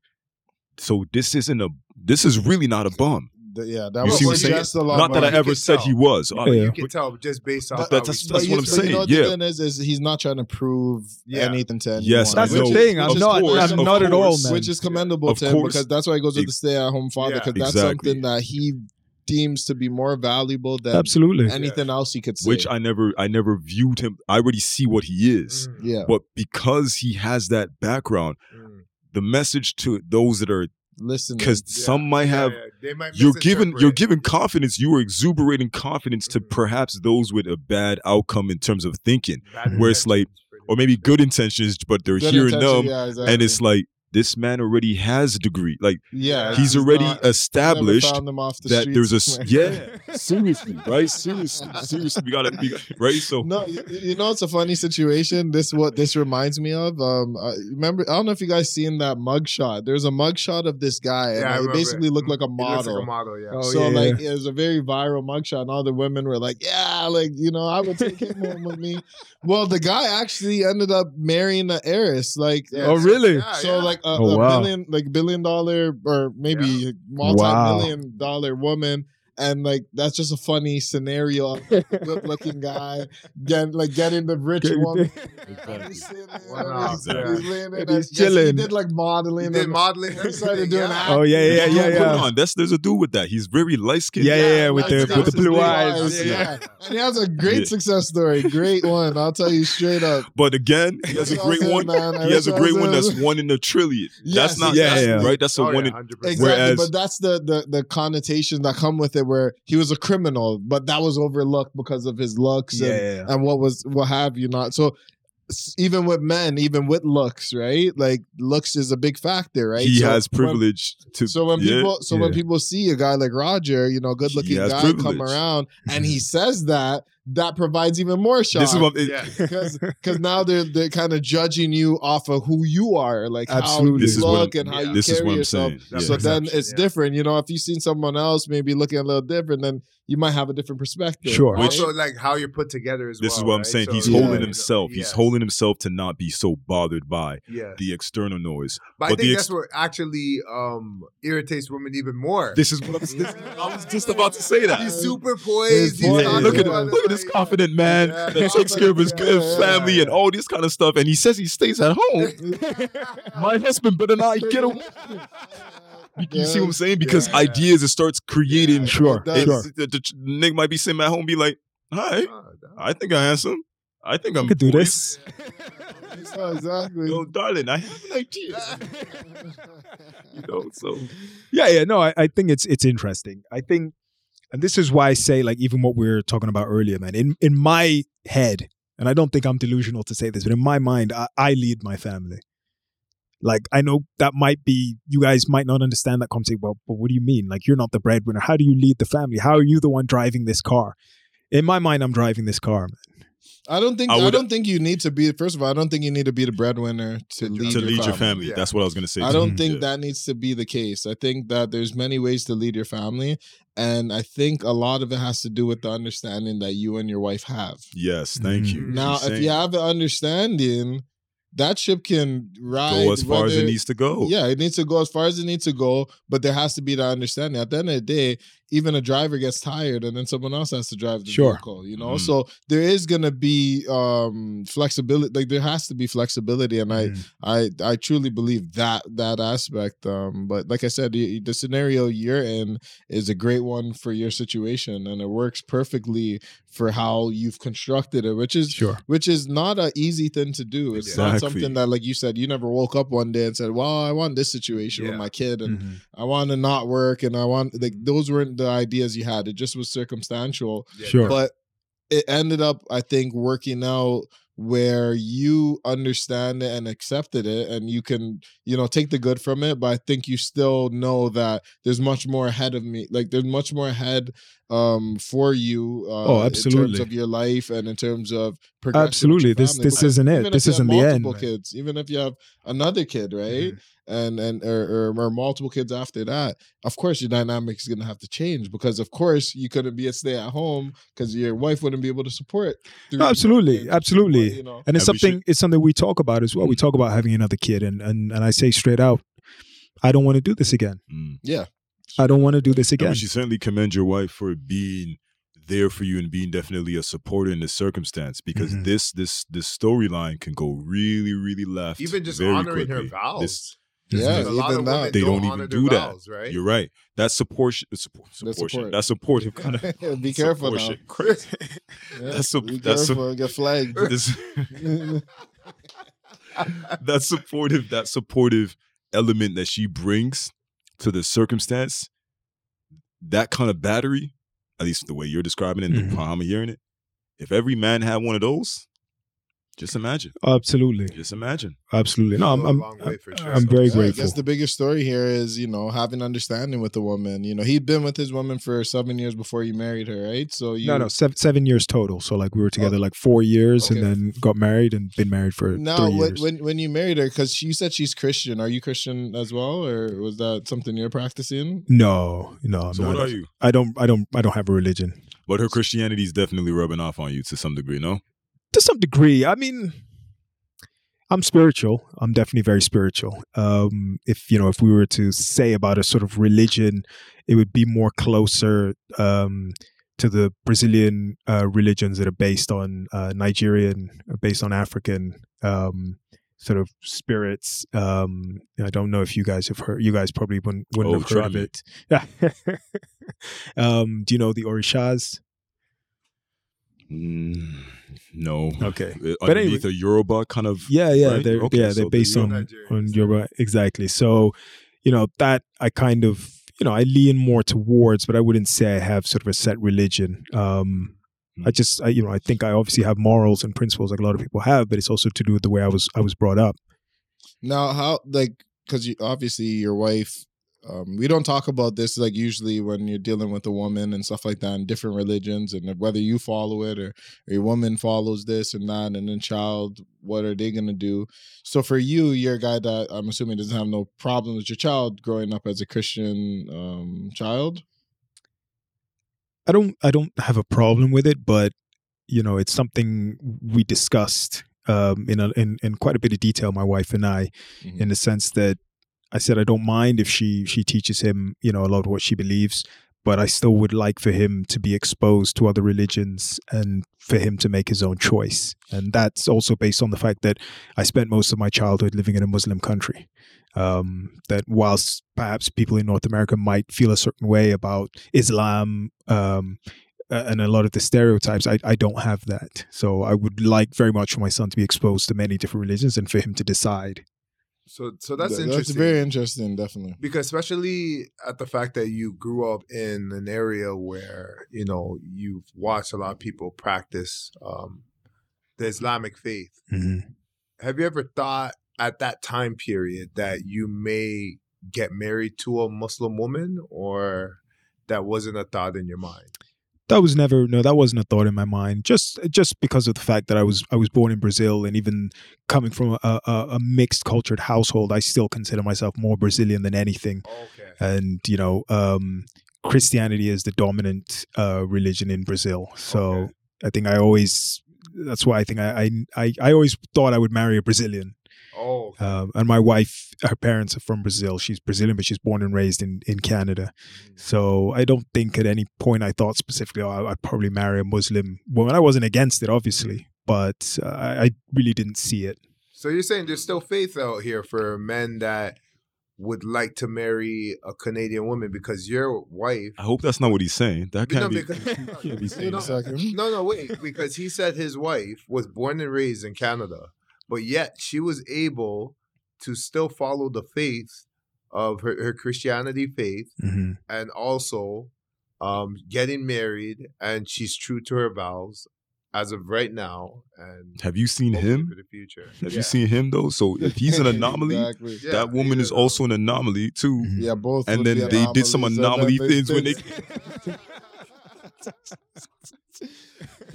Speaker 1: so this isn't a this is really not a bum
Speaker 6: The- yeah, that
Speaker 1: you
Speaker 6: was
Speaker 1: see what i'm saying
Speaker 6: just a lot
Speaker 1: not that i ever said
Speaker 4: tell.
Speaker 1: he was
Speaker 4: But
Speaker 2: Yeah.
Speaker 4: you can tell just based off
Speaker 6: But
Speaker 4: how
Speaker 1: that's- that's what I'm
Speaker 6: you- but
Speaker 1: saying,
Speaker 6: You know
Speaker 1: yeah.
Speaker 6: the is, is he's not trying to prove
Speaker 4: Yeah.
Speaker 6: anything to anyone.
Speaker 1: Yes,
Speaker 2: That's the thing. I'm not.
Speaker 1: course,
Speaker 2: I'm
Speaker 1: of
Speaker 2: not at all, man.
Speaker 6: which is commendable
Speaker 1: Of
Speaker 6: to him
Speaker 1: course.
Speaker 6: because that's why he goes with the stay-at-home father
Speaker 4: Yeah.
Speaker 6: because that's
Speaker 1: Exactly.
Speaker 6: something that he deems to be more valuable than
Speaker 2: Absolutely.
Speaker 6: anything else he could say.
Speaker 1: which i never i never viewed him i already see what he is
Speaker 4: Mm,
Speaker 6: yeah,
Speaker 1: but because he has that background
Speaker 4: mm.
Speaker 1: the message to those that are
Speaker 6: listen,
Speaker 1: because
Speaker 4: Yeah.
Speaker 1: some might have
Speaker 4: yeah. They might
Speaker 1: you're giving you're giving confidence you are exuberating confidence to
Speaker 4: Mhm.
Speaker 1: perhaps those with a bad outcome in terms of thinking
Speaker 4: Bad
Speaker 1: where it's like- or maybe good intentions but they're
Speaker 6: good
Speaker 1: hearing
Speaker 6: intention,
Speaker 1: them
Speaker 6: yeah,
Speaker 1: and it's like this man already has a degree like
Speaker 6: yeah,
Speaker 1: he's already
Speaker 6: not-
Speaker 1: established
Speaker 6: never found off the
Speaker 1: that there's a yeah seriously right seriously seriously we gotta be right so
Speaker 6: No, you, you know it's a funny situation. This what this reminds me of. Um, I remember I don't know if you guys seen that mugshot. There's a mugshot of this guy, and
Speaker 4: Yeah,
Speaker 6: he basically
Speaker 4: it.
Speaker 6: looked like a model.
Speaker 4: like a model, yeah.
Speaker 2: Oh,
Speaker 6: so
Speaker 2: yeah,
Speaker 6: like it was a very viral mugshot, and all the women were like, "Yeah, like you know, I would take him home with me." Well, the guy actually ended up marrying the heiress, like
Speaker 4: Yeah,
Speaker 2: Oh, really?
Speaker 4: yeah,
Speaker 6: so
Speaker 4: yeah.
Speaker 6: Like a,
Speaker 2: Oh,
Speaker 6: a
Speaker 2: wow.
Speaker 6: billion, like billion dollar or maybe multi-million dollar woman. And like that's just a funny scenario. Good looking guy, get like getting the rich
Speaker 2: Get-
Speaker 6: woman.
Speaker 1: Exactly.
Speaker 6: He's sitting there,
Speaker 4: Wow,
Speaker 6: he's-
Speaker 1: exactly.
Speaker 6: he's
Speaker 2: And
Speaker 6: and
Speaker 2: he's
Speaker 6: yes, He did like modeling.
Speaker 4: He did modeling.
Speaker 6: He started
Speaker 4: everything,
Speaker 6: doing
Speaker 4: yeah.
Speaker 2: Oh, yeah, yeah,
Speaker 1: Dude,
Speaker 2: yeah, yeah.
Speaker 1: it on. That's there's a dude with that. He's very light skinned.
Speaker 2: Yeah, yeah, yeah, with the with the blue
Speaker 6: blue
Speaker 2: eyes.
Speaker 6: eyes,
Speaker 2: Yeah.
Speaker 6: yeah. And he has a great
Speaker 1: Yeah.
Speaker 6: success story. Great one. I'll tell you straight up.
Speaker 1: But again, he has a great one.
Speaker 6: man.
Speaker 1: He has a great one that's one in a trillion.
Speaker 6: Yes,
Speaker 1: that's not
Speaker 2: Yeah,
Speaker 1: that's, right. That's a
Speaker 4: Oh,
Speaker 1: one in
Speaker 6: Exactly,
Speaker 1: Whereas-
Speaker 6: but that's the, the the connotation that come with it, where he was a criminal, but that was overlooked because of his looks and,
Speaker 2: Yeah, yeah.
Speaker 6: and what was what have you not. So even with men, even with looks, right? Like looks is a big factor, right?
Speaker 1: he
Speaker 6: So
Speaker 1: has
Speaker 6: when-
Speaker 1: privilege to.
Speaker 6: So when
Speaker 1: yeah.
Speaker 6: people, so when people see a guy like Roger, you know, good looking guy come around, and he says that, that provides even more shock.
Speaker 1: this is what
Speaker 4: Yeah.
Speaker 6: because because now they're they're kind of judging you off of who you are, like how
Speaker 2: Absolutely.
Speaker 6: you
Speaker 1: This is what
Speaker 6: look
Speaker 1: I'm-
Speaker 6: and how
Speaker 4: yeah.
Speaker 6: you
Speaker 1: this
Speaker 6: carry yourself.
Speaker 1: saying. Yeah.
Speaker 6: So then it's
Speaker 4: yeah.
Speaker 6: different. You know, if you've seen someone else maybe looking a little different, then you might have a different perspective.
Speaker 2: Sure.
Speaker 6: right?
Speaker 4: Also, like how you're put together as
Speaker 1: This
Speaker 4: well.
Speaker 1: is what I'm saying.
Speaker 4: So,
Speaker 1: He's
Speaker 6: Yeah.
Speaker 1: holding himself. He's holding himself to not be so bothered by
Speaker 4: Yeah.
Speaker 1: the external noise.
Speaker 4: But, I think
Speaker 1: the
Speaker 4: that's what actually um, irritates women even more.
Speaker 1: This is what I'm. This, I was just about to say that.
Speaker 4: He's super poised. He's
Speaker 6: Yeah,
Speaker 4: talking
Speaker 1: look at him. Look at this
Speaker 4: like-
Speaker 1: confident man
Speaker 4: Yeah.
Speaker 1: that takes care of his
Speaker 6: Yeah,
Speaker 1: his
Speaker 6: yeah,
Speaker 1: family
Speaker 4: yeah.
Speaker 1: and all this kind of stuff. And he says he stays at home. My husband better not get away. You see what I'm saying? Because
Speaker 4: Yeah.
Speaker 1: ideas it starts creating.
Speaker 4: Yeah,
Speaker 2: Sure,
Speaker 6: it
Speaker 2: sure.
Speaker 1: The, the, the nigga might be sitting at home, be like, "Hi, I think I handsome. I think I'm
Speaker 2: I could do
Speaker 1: poised.
Speaker 2: this.
Speaker 6: Yeah, exactly.
Speaker 1: Yo, darling, I have an idea. you know, so
Speaker 2: Yeah, yeah. No, I, I think it's it's interesting. I think, and this is why I say, like, even what we were talking about earlier, man. In in my head, and I don't think I'm delusional to say this, but in my mind, I, I lead my family. Like, I know that might be you guys might not understand that concept. Well, but what do you mean? Like, you're not the breadwinner. How do you lead the family? How are you the one driving this car? In my mind, I'm driving this car, man.
Speaker 6: I don't think
Speaker 1: I
Speaker 6: I, don't think you need to be first of all, I don't think you need to be the breadwinner to lead,
Speaker 1: to
Speaker 6: your,
Speaker 1: lead
Speaker 6: family.
Speaker 1: your family,
Speaker 4: Yeah.
Speaker 1: that's what I was gonna say.
Speaker 6: I don't
Speaker 2: Mhm.
Speaker 6: think
Speaker 1: Yeah.
Speaker 6: that needs to be the case. I think that there's many ways to lead your family, and I think a lot of it has to do with the understanding that you and your wife have.
Speaker 1: Yes, thank
Speaker 2: Mhm.
Speaker 1: you.
Speaker 6: Now,
Speaker 1: She's
Speaker 6: if
Speaker 1: saying
Speaker 6: you have an understanding, that ship can ride
Speaker 1: go as far as it needs to go.
Speaker 6: Yeah, it needs to go as far as it needs to go, but there has to be that understanding. At the end of the day, even a driver gets tired and then someone else has to drive the
Speaker 2: Sure.
Speaker 6: vehicle, you know?
Speaker 1: Mhm.
Speaker 6: So there is gonna be um flexibility, like there has to be flexibility. And I
Speaker 2: Mhm.
Speaker 6: I I truly believe that that aspect. Um, but like I said, the, the scenario you're in is a great one for your situation and it works perfectly for how you've constructed it, which is
Speaker 2: Sure.
Speaker 6: which is not an easy thing to do. It's not something that, like you said, you never woke up one day and said, "Well, I want this situation with my kid, and
Speaker 2: Mhm.
Speaker 6: I want to not work, and I want like those weren't the ideas you had. It just was circumstantial,
Speaker 4: yeah,
Speaker 2: Sure.
Speaker 6: but it ended up, I think, working out where you understand it and accepted it and you can you know take the good from it but i think you still know that there's much more ahead of me like there's much more ahead um for you uh
Speaker 2: Oh,
Speaker 6: in terms
Speaker 2: absolutely.
Speaker 6: of your life and in terms of progression
Speaker 2: Absolutely.
Speaker 6: your
Speaker 2: This
Speaker 6: family.
Speaker 2: this
Speaker 6: Because
Speaker 2: isn't it. This isn't the end.
Speaker 6: multiple
Speaker 2: man.
Speaker 6: kids even if you have another kid right and and or, or, or multiple kids after that of course your dynamic is going to have to change because of course you couldn't be a stay at home because your wife wouldn't be able to support three
Speaker 2: No, absolutely,
Speaker 6: kids,
Speaker 2: absolutely.
Speaker 6: you know
Speaker 2: And it's
Speaker 1: And we should-
Speaker 2: something it's something we talk about as well. We talk about having another kid and and, and I say straight out, I don't want to do this again.
Speaker 1: Mm.
Speaker 6: yeah
Speaker 2: I don't want to do this
Speaker 1: And
Speaker 2: again.
Speaker 1: we should certainly commend your wife for being there for you and being definitely a supporter in this circumstance because
Speaker 2: Mhm.
Speaker 1: this this this storyline can go really really left.
Speaker 4: Even just
Speaker 1: very
Speaker 4: honoring her vows.
Speaker 1: This-
Speaker 6: yeah
Speaker 4: Because a lot
Speaker 6: even
Speaker 4: of
Speaker 6: that
Speaker 4: women
Speaker 1: They don't even do
Speaker 4: their
Speaker 1: that.
Speaker 4: vows, right?
Speaker 1: You're right. That support, support,
Speaker 6: That
Speaker 1: support,
Speaker 6: support.
Speaker 1: that supportive kind of
Speaker 6: be careful now.
Speaker 1: Crazy.
Speaker 6: Yeah,
Speaker 1: That's a-
Speaker 6: be
Speaker 1: that's a-
Speaker 6: get flagged
Speaker 1: This- that supportive, that supportive element that she brings to the circumstance, that kind of battery, at least the way you're describing it and
Speaker 2: Mhm.
Speaker 1: how I'm hearing it. If every man had one of those, just imagine.
Speaker 2: Absolutely,
Speaker 1: Just imagine.
Speaker 2: absolutely. No, I'm
Speaker 4: Go a
Speaker 2: I'm,
Speaker 4: long way for sure.
Speaker 2: I'm very
Speaker 6: Yeah, I guess the biggest story here is, you know, having understanding with the woman. You know, he'd been with his woman for seven years before you married her, right? So you
Speaker 2: no, no, seven, seven years total. So like we were together oh. like four years, and then got married and been married for
Speaker 6: now
Speaker 2: three
Speaker 6: when,
Speaker 2: years.
Speaker 6: when when you married her, because you said she's Christian, are you Christian as well, or was that something you're practicing?
Speaker 2: no, no, I'm
Speaker 1: So
Speaker 2: not.
Speaker 1: what are you?
Speaker 2: I don't, I don't, I don't have a religion
Speaker 1: But her Christianity is definitely rubbing off on you to some degree, no?
Speaker 2: To some degree. I mean, I'm spiritual. I'm definitely very spiritual. Um, if you know, if we were to say about a sort of religion, it would be more closer um, to the Brazilian uh, religions that are based on uh, Nigerian, uh, based on African um, sort of spirits. Um, I don't know if you guys have heard. You guys probably wouldn't, wouldn't
Speaker 1: Oh,
Speaker 2: have heard of it. Yeah. um, do you know the Orishas?
Speaker 1: Mm, no.
Speaker 2: Okay.
Speaker 1: Uh,
Speaker 2: But
Speaker 1: Underneath a Yoruba kind of.
Speaker 2: Yeah, yeah,
Speaker 1: right?
Speaker 2: they're
Speaker 1: Okay,
Speaker 2: yeah
Speaker 1: so
Speaker 2: they're
Speaker 1: there
Speaker 2: based
Speaker 1: you
Speaker 2: on
Speaker 1: go.
Speaker 4: Nigerians,
Speaker 2: on. Yoruba exactly. So, you know that I kind of you know I lean more towards, but I wouldn't say I have sort of a set religion. Um, I
Speaker 1: Mm.
Speaker 2: just I, you know I think I obviously have morals and principles like a lot of people have, but it's also to do with the way I was I was brought up.
Speaker 6: Now, how like because you obviously your wife. Um, we don't talk about this like usually when you're dealing with a woman and stuff like that in different religions and whether you follow it or, or your woman follows this and that and then child what are they gonna do so for you you're a guy that i'm assuming doesn't have no problem with your child growing up as a christian um, child
Speaker 2: I don't I don't have a problem with it, but you know it's something we discussed um, in a, in in quite a bit of detail, my wife and I,
Speaker 6: Mhm.
Speaker 2: in the sense that I said I don't mind if she she teaches him you know a lot of what she believes, but I still would like for him to be exposed to other religions and for him to make his own choice, and that's also based on the fact that I spent most of my childhood living in a Muslim country, Um, that whilst perhaps people in North America might feel a certain way about Islam um, and a lot of the stereotypes, I, I don't have that. So I would like very much for my son to be exposed to many different religions and for him to decide.
Speaker 4: So so that's
Speaker 6: Th-
Speaker 4: interesting.
Speaker 6: That's very interesting, definitely.
Speaker 4: because especially at the fact that you grew up in an area where you know you've watched a lot of people practice um, the Islamic faith. Have you ever thought at that time period that you may get married to a Muslim woman, or that wasn't a thought in your mind?
Speaker 2: That was never no that wasn't a thought in my mind just just because of the fact that i was i was born in brazil and even coming from a, a, a mixed cultured household i still consider myself more brazilian than anything
Speaker 4: Okay.
Speaker 2: and you know um christianity is the dominant uh religion in brazil so
Speaker 4: Okay.
Speaker 2: i think i always that's why i think I, I i i always thought i would marry a brazilian
Speaker 4: Oh, okay.
Speaker 2: um, and my wife her parents are from brazil she's brazilian but she's born and raised in in canada so I don't think at any point I thought specifically, oh, I'd probably marry a Muslim woman. I wasn't against it, obviously, but uh, I I really didn't see it.
Speaker 4: So you're saying there's still faith out here for men that would like to marry a Canadian woman because your wife
Speaker 1: I hope that's not what he's saying. That
Speaker 4: No,
Speaker 1: can't be.
Speaker 4: because-
Speaker 1: can't be
Speaker 4: You
Speaker 1: saying
Speaker 4: know-
Speaker 1: that.
Speaker 4: No, no, wait. Because he said his wife was born and raised in Canada, but yet she was able to still follow the faith of her, her Christianity faith
Speaker 2: Mm-hmm.
Speaker 4: and also um, getting married, and she's true to her vows as of right now. And
Speaker 1: Have you seen him?
Speaker 4: for the future?
Speaker 1: Have
Speaker 4: Yeah.
Speaker 1: you seen him though? So if he's an anomaly,
Speaker 6: exactly.
Speaker 4: Yeah,
Speaker 1: that woman is also an anomaly too.
Speaker 6: Yeah, both.
Speaker 1: And then
Speaker 6: be
Speaker 1: they did some
Speaker 6: anomalies, and then
Speaker 1: anomaly things when they-
Speaker 6: fixed.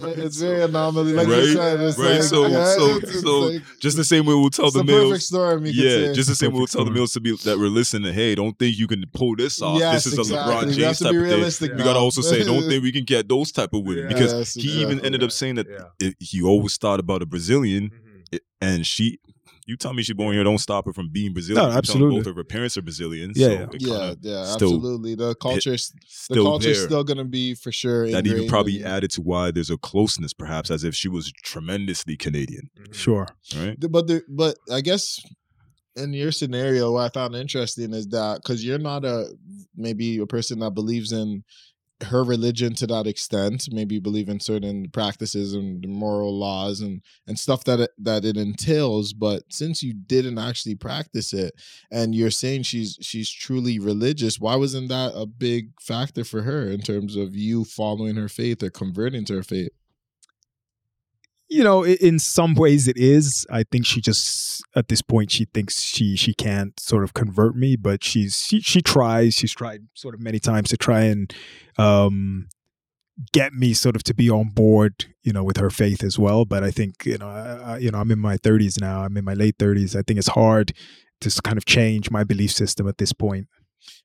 Speaker 6: it's very anomaly, like
Speaker 1: Right,
Speaker 6: you said. It's
Speaker 1: right,
Speaker 6: like,
Speaker 1: so-
Speaker 6: yeah,
Speaker 1: so-
Speaker 6: it's- it's
Speaker 1: so
Speaker 6: like-
Speaker 1: Just the same way we'll tell
Speaker 6: it's
Speaker 1: the
Speaker 6: the perfect
Speaker 1: males.
Speaker 6: storm. You
Speaker 1: Yeah,
Speaker 6: say.
Speaker 1: just the same way we'll
Speaker 2: Perfect
Speaker 1: tell the
Speaker 2: storm.
Speaker 1: males to be that we're listening. Hey, don't think you can pull this off.
Speaker 6: Yes,
Speaker 1: this is a. LeBron
Speaker 6: We have
Speaker 1: James type
Speaker 6: be
Speaker 1: of thing.
Speaker 6: realistic
Speaker 1: We gotta also say, don't think we can get those type of women
Speaker 4: Yeah.
Speaker 1: because
Speaker 6: Yes,
Speaker 1: he even ended up saying that
Speaker 4: Yeah.
Speaker 1: it, he always thought about a Brazilian,
Speaker 4: Mhm.
Speaker 1: It- and she. You tell me she born here. Don't stop her from being Brazilian.
Speaker 2: No, absolutely.
Speaker 1: Both of her parents are Brazilians.
Speaker 2: Yeah,
Speaker 1: so
Speaker 2: yeah.
Speaker 6: Yeah,
Speaker 1: still-
Speaker 6: absolutely. The culture's the
Speaker 1: still
Speaker 6: culture's
Speaker 1: there.
Speaker 6: still gonna be for sure.
Speaker 1: that even probably
Speaker 6: in-
Speaker 1: added to why there's a closeness, perhaps, as if she was tremendously Canadian,
Speaker 4: Mhm.
Speaker 2: Sure.
Speaker 1: right?
Speaker 6: But the, but I guess in your scenario, what I found interesting is that because you're not a maybe a person that believes in her religion to that extent, maybe believe in certain practices and moral laws and and stuff that it, that it entails. But since you didn't actually practice it, and you're saying she's she's truly religious, why wasn't that a big factor for her in terms of you following her faith or converting to her faith?
Speaker 2: You know, in some ways it is. I think she just at this point she thinks she she can't sort of convert me, but she's she she tries. She's tried sort of many times to try and um get me sort of to be on board, you know, with her faith as well. But I think you know, I, you know, I'm in my 30s now. I'm in my late 30s. I think it's hard to kind of change my belief system at this point.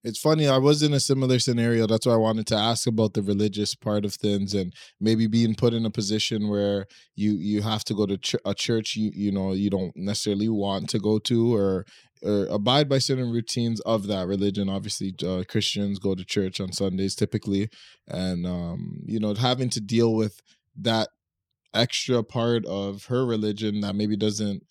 Speaker 6: It's funny. I was in a similar scenario. That's why I wanted to ask about the religious part of things and maybe being put in a position where you you have to go to ch- a church you you know you don't necessarily want to go to or or abide by certain routines of that religion. Obviously, uh, Christians go to church on Sundays typically, and um, you know having to deal with that extra part of her religion that maybe doesn't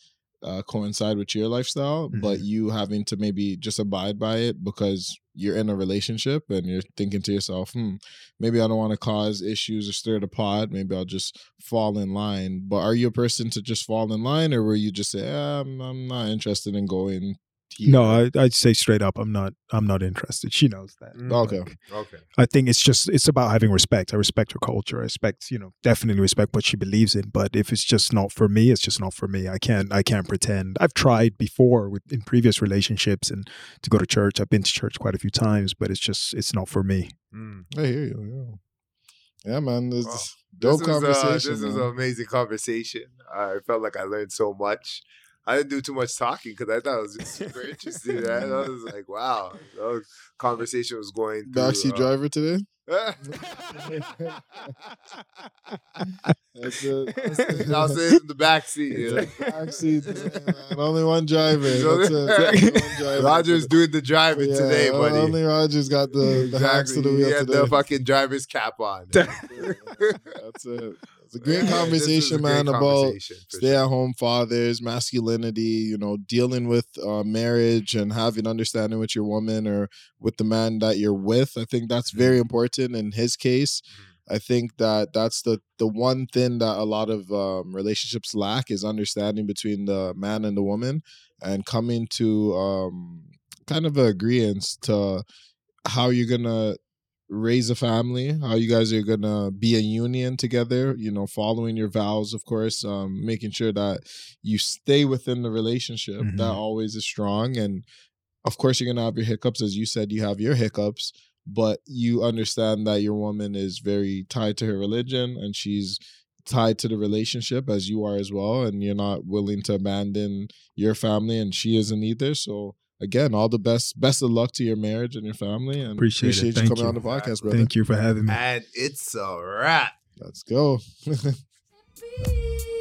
Speaker 6: uh, coincide with your lifestyle, but you having to maybe just abide by it because you're in a relationship and you're thinking to yourself, hmm, maybe I don't want to cause issues or stir the pot. Maybe I'll just fall in line. But are you a person to just fall in line, or will you just say, ah, I'm, I'm not interested in going? Here.
Speaker 2: No, I, I'd say straight up, I'm not. I'm not interested. She knows that.
Speaker 4: Mm.
Speaker 6: Okay.
Speaker 2: Like,
Speaker 4: Okay.
Speaker 2: I think it's just it's about having respect. I respect her culture. I respect, you know, definitely respect what she believes in. But if it's just not for me, it's just not for me. I can't I can't pretend. I've tried before with in previous relationships and to go to church. I've been to church quite a few times, but it's just it's not for me.
Speaker 4: Mm.
Speaker 6: I hear you. Yeah, yeah man. This
Speaker 4: Wow.
Speaker 6: dope
Speaker 4: this is, uh,
Speaker 6: conversation.
Speaker 4: this is an amazing conversation. I felt like I learned so much. I didn't do too much talking because I thought it was just super interesting. Man. I was like, wow, the conversation was going. Through,
Speaker 6: Backseat
Speaker 4: uh,
Speaker 6: driver today.
Speaker 4: That's
Speaker 6: That's it.
Speaker 4: I'll sit in the back seat. You know?
Speaker 6: Backseat. man. Only one driver. That's it. Driver.
Speaker 4: Roger's doing the driving
Speaker 6: Yeah,
Speaker 4: today, buddy.
Speaker 6: Only Roger's got the, the hacks to the
Speaker 4: Exactly.
Speaker 6: wheel
Speaker 4: He had
Speaker 6: today.
Speaker 4: the fucking driver's cap on.
Speaker 6: That's it. It's a great
Speaker 4: Yeah, this a
Speaker 6: conversation,
Speaker 4: great
Speaker 6: man, about
Speaker 4: conversation,
Speaker 6: stay-at-home fathers, masculinity, you know, dealing with uh, marriage and having understanding with your woman or with the man that you're with. I think that's
Speaker 4: Mm-hmm.
Speaker 6: very important in his case. I think that that's the the one thing that a lot of um, relationships lack is understanding between the man and the woman and coming to um, kind of agreement to how you're gonna raise a family, how you guys are gonna be a union together, you know, following your vows, of course, um, making sure that you stay within the relationship. That
Speaker 2: Mhm.
Speaker 6: always is strong. And of course you're gonna have your hiccups, as you said, you have your hiccups, but you understand that your woman is very tied to her religion and she's tied to the relationship as you are as well, and you're not willing to abandon your family and she isn't either. So again, all the best best of luck to your marriage and your family and
Speaker 2: Appreciate it.
Speaker 6: you
Speaker 2: Thank
Speaker 6: coming
Speaker 2: you.
Speaker 6: on the podcast, brother.
Speaker 2: Thank you for having me.
Speaker 4: And it's a wrap.
Speaker 6: Let's go.
Speaker 7: Be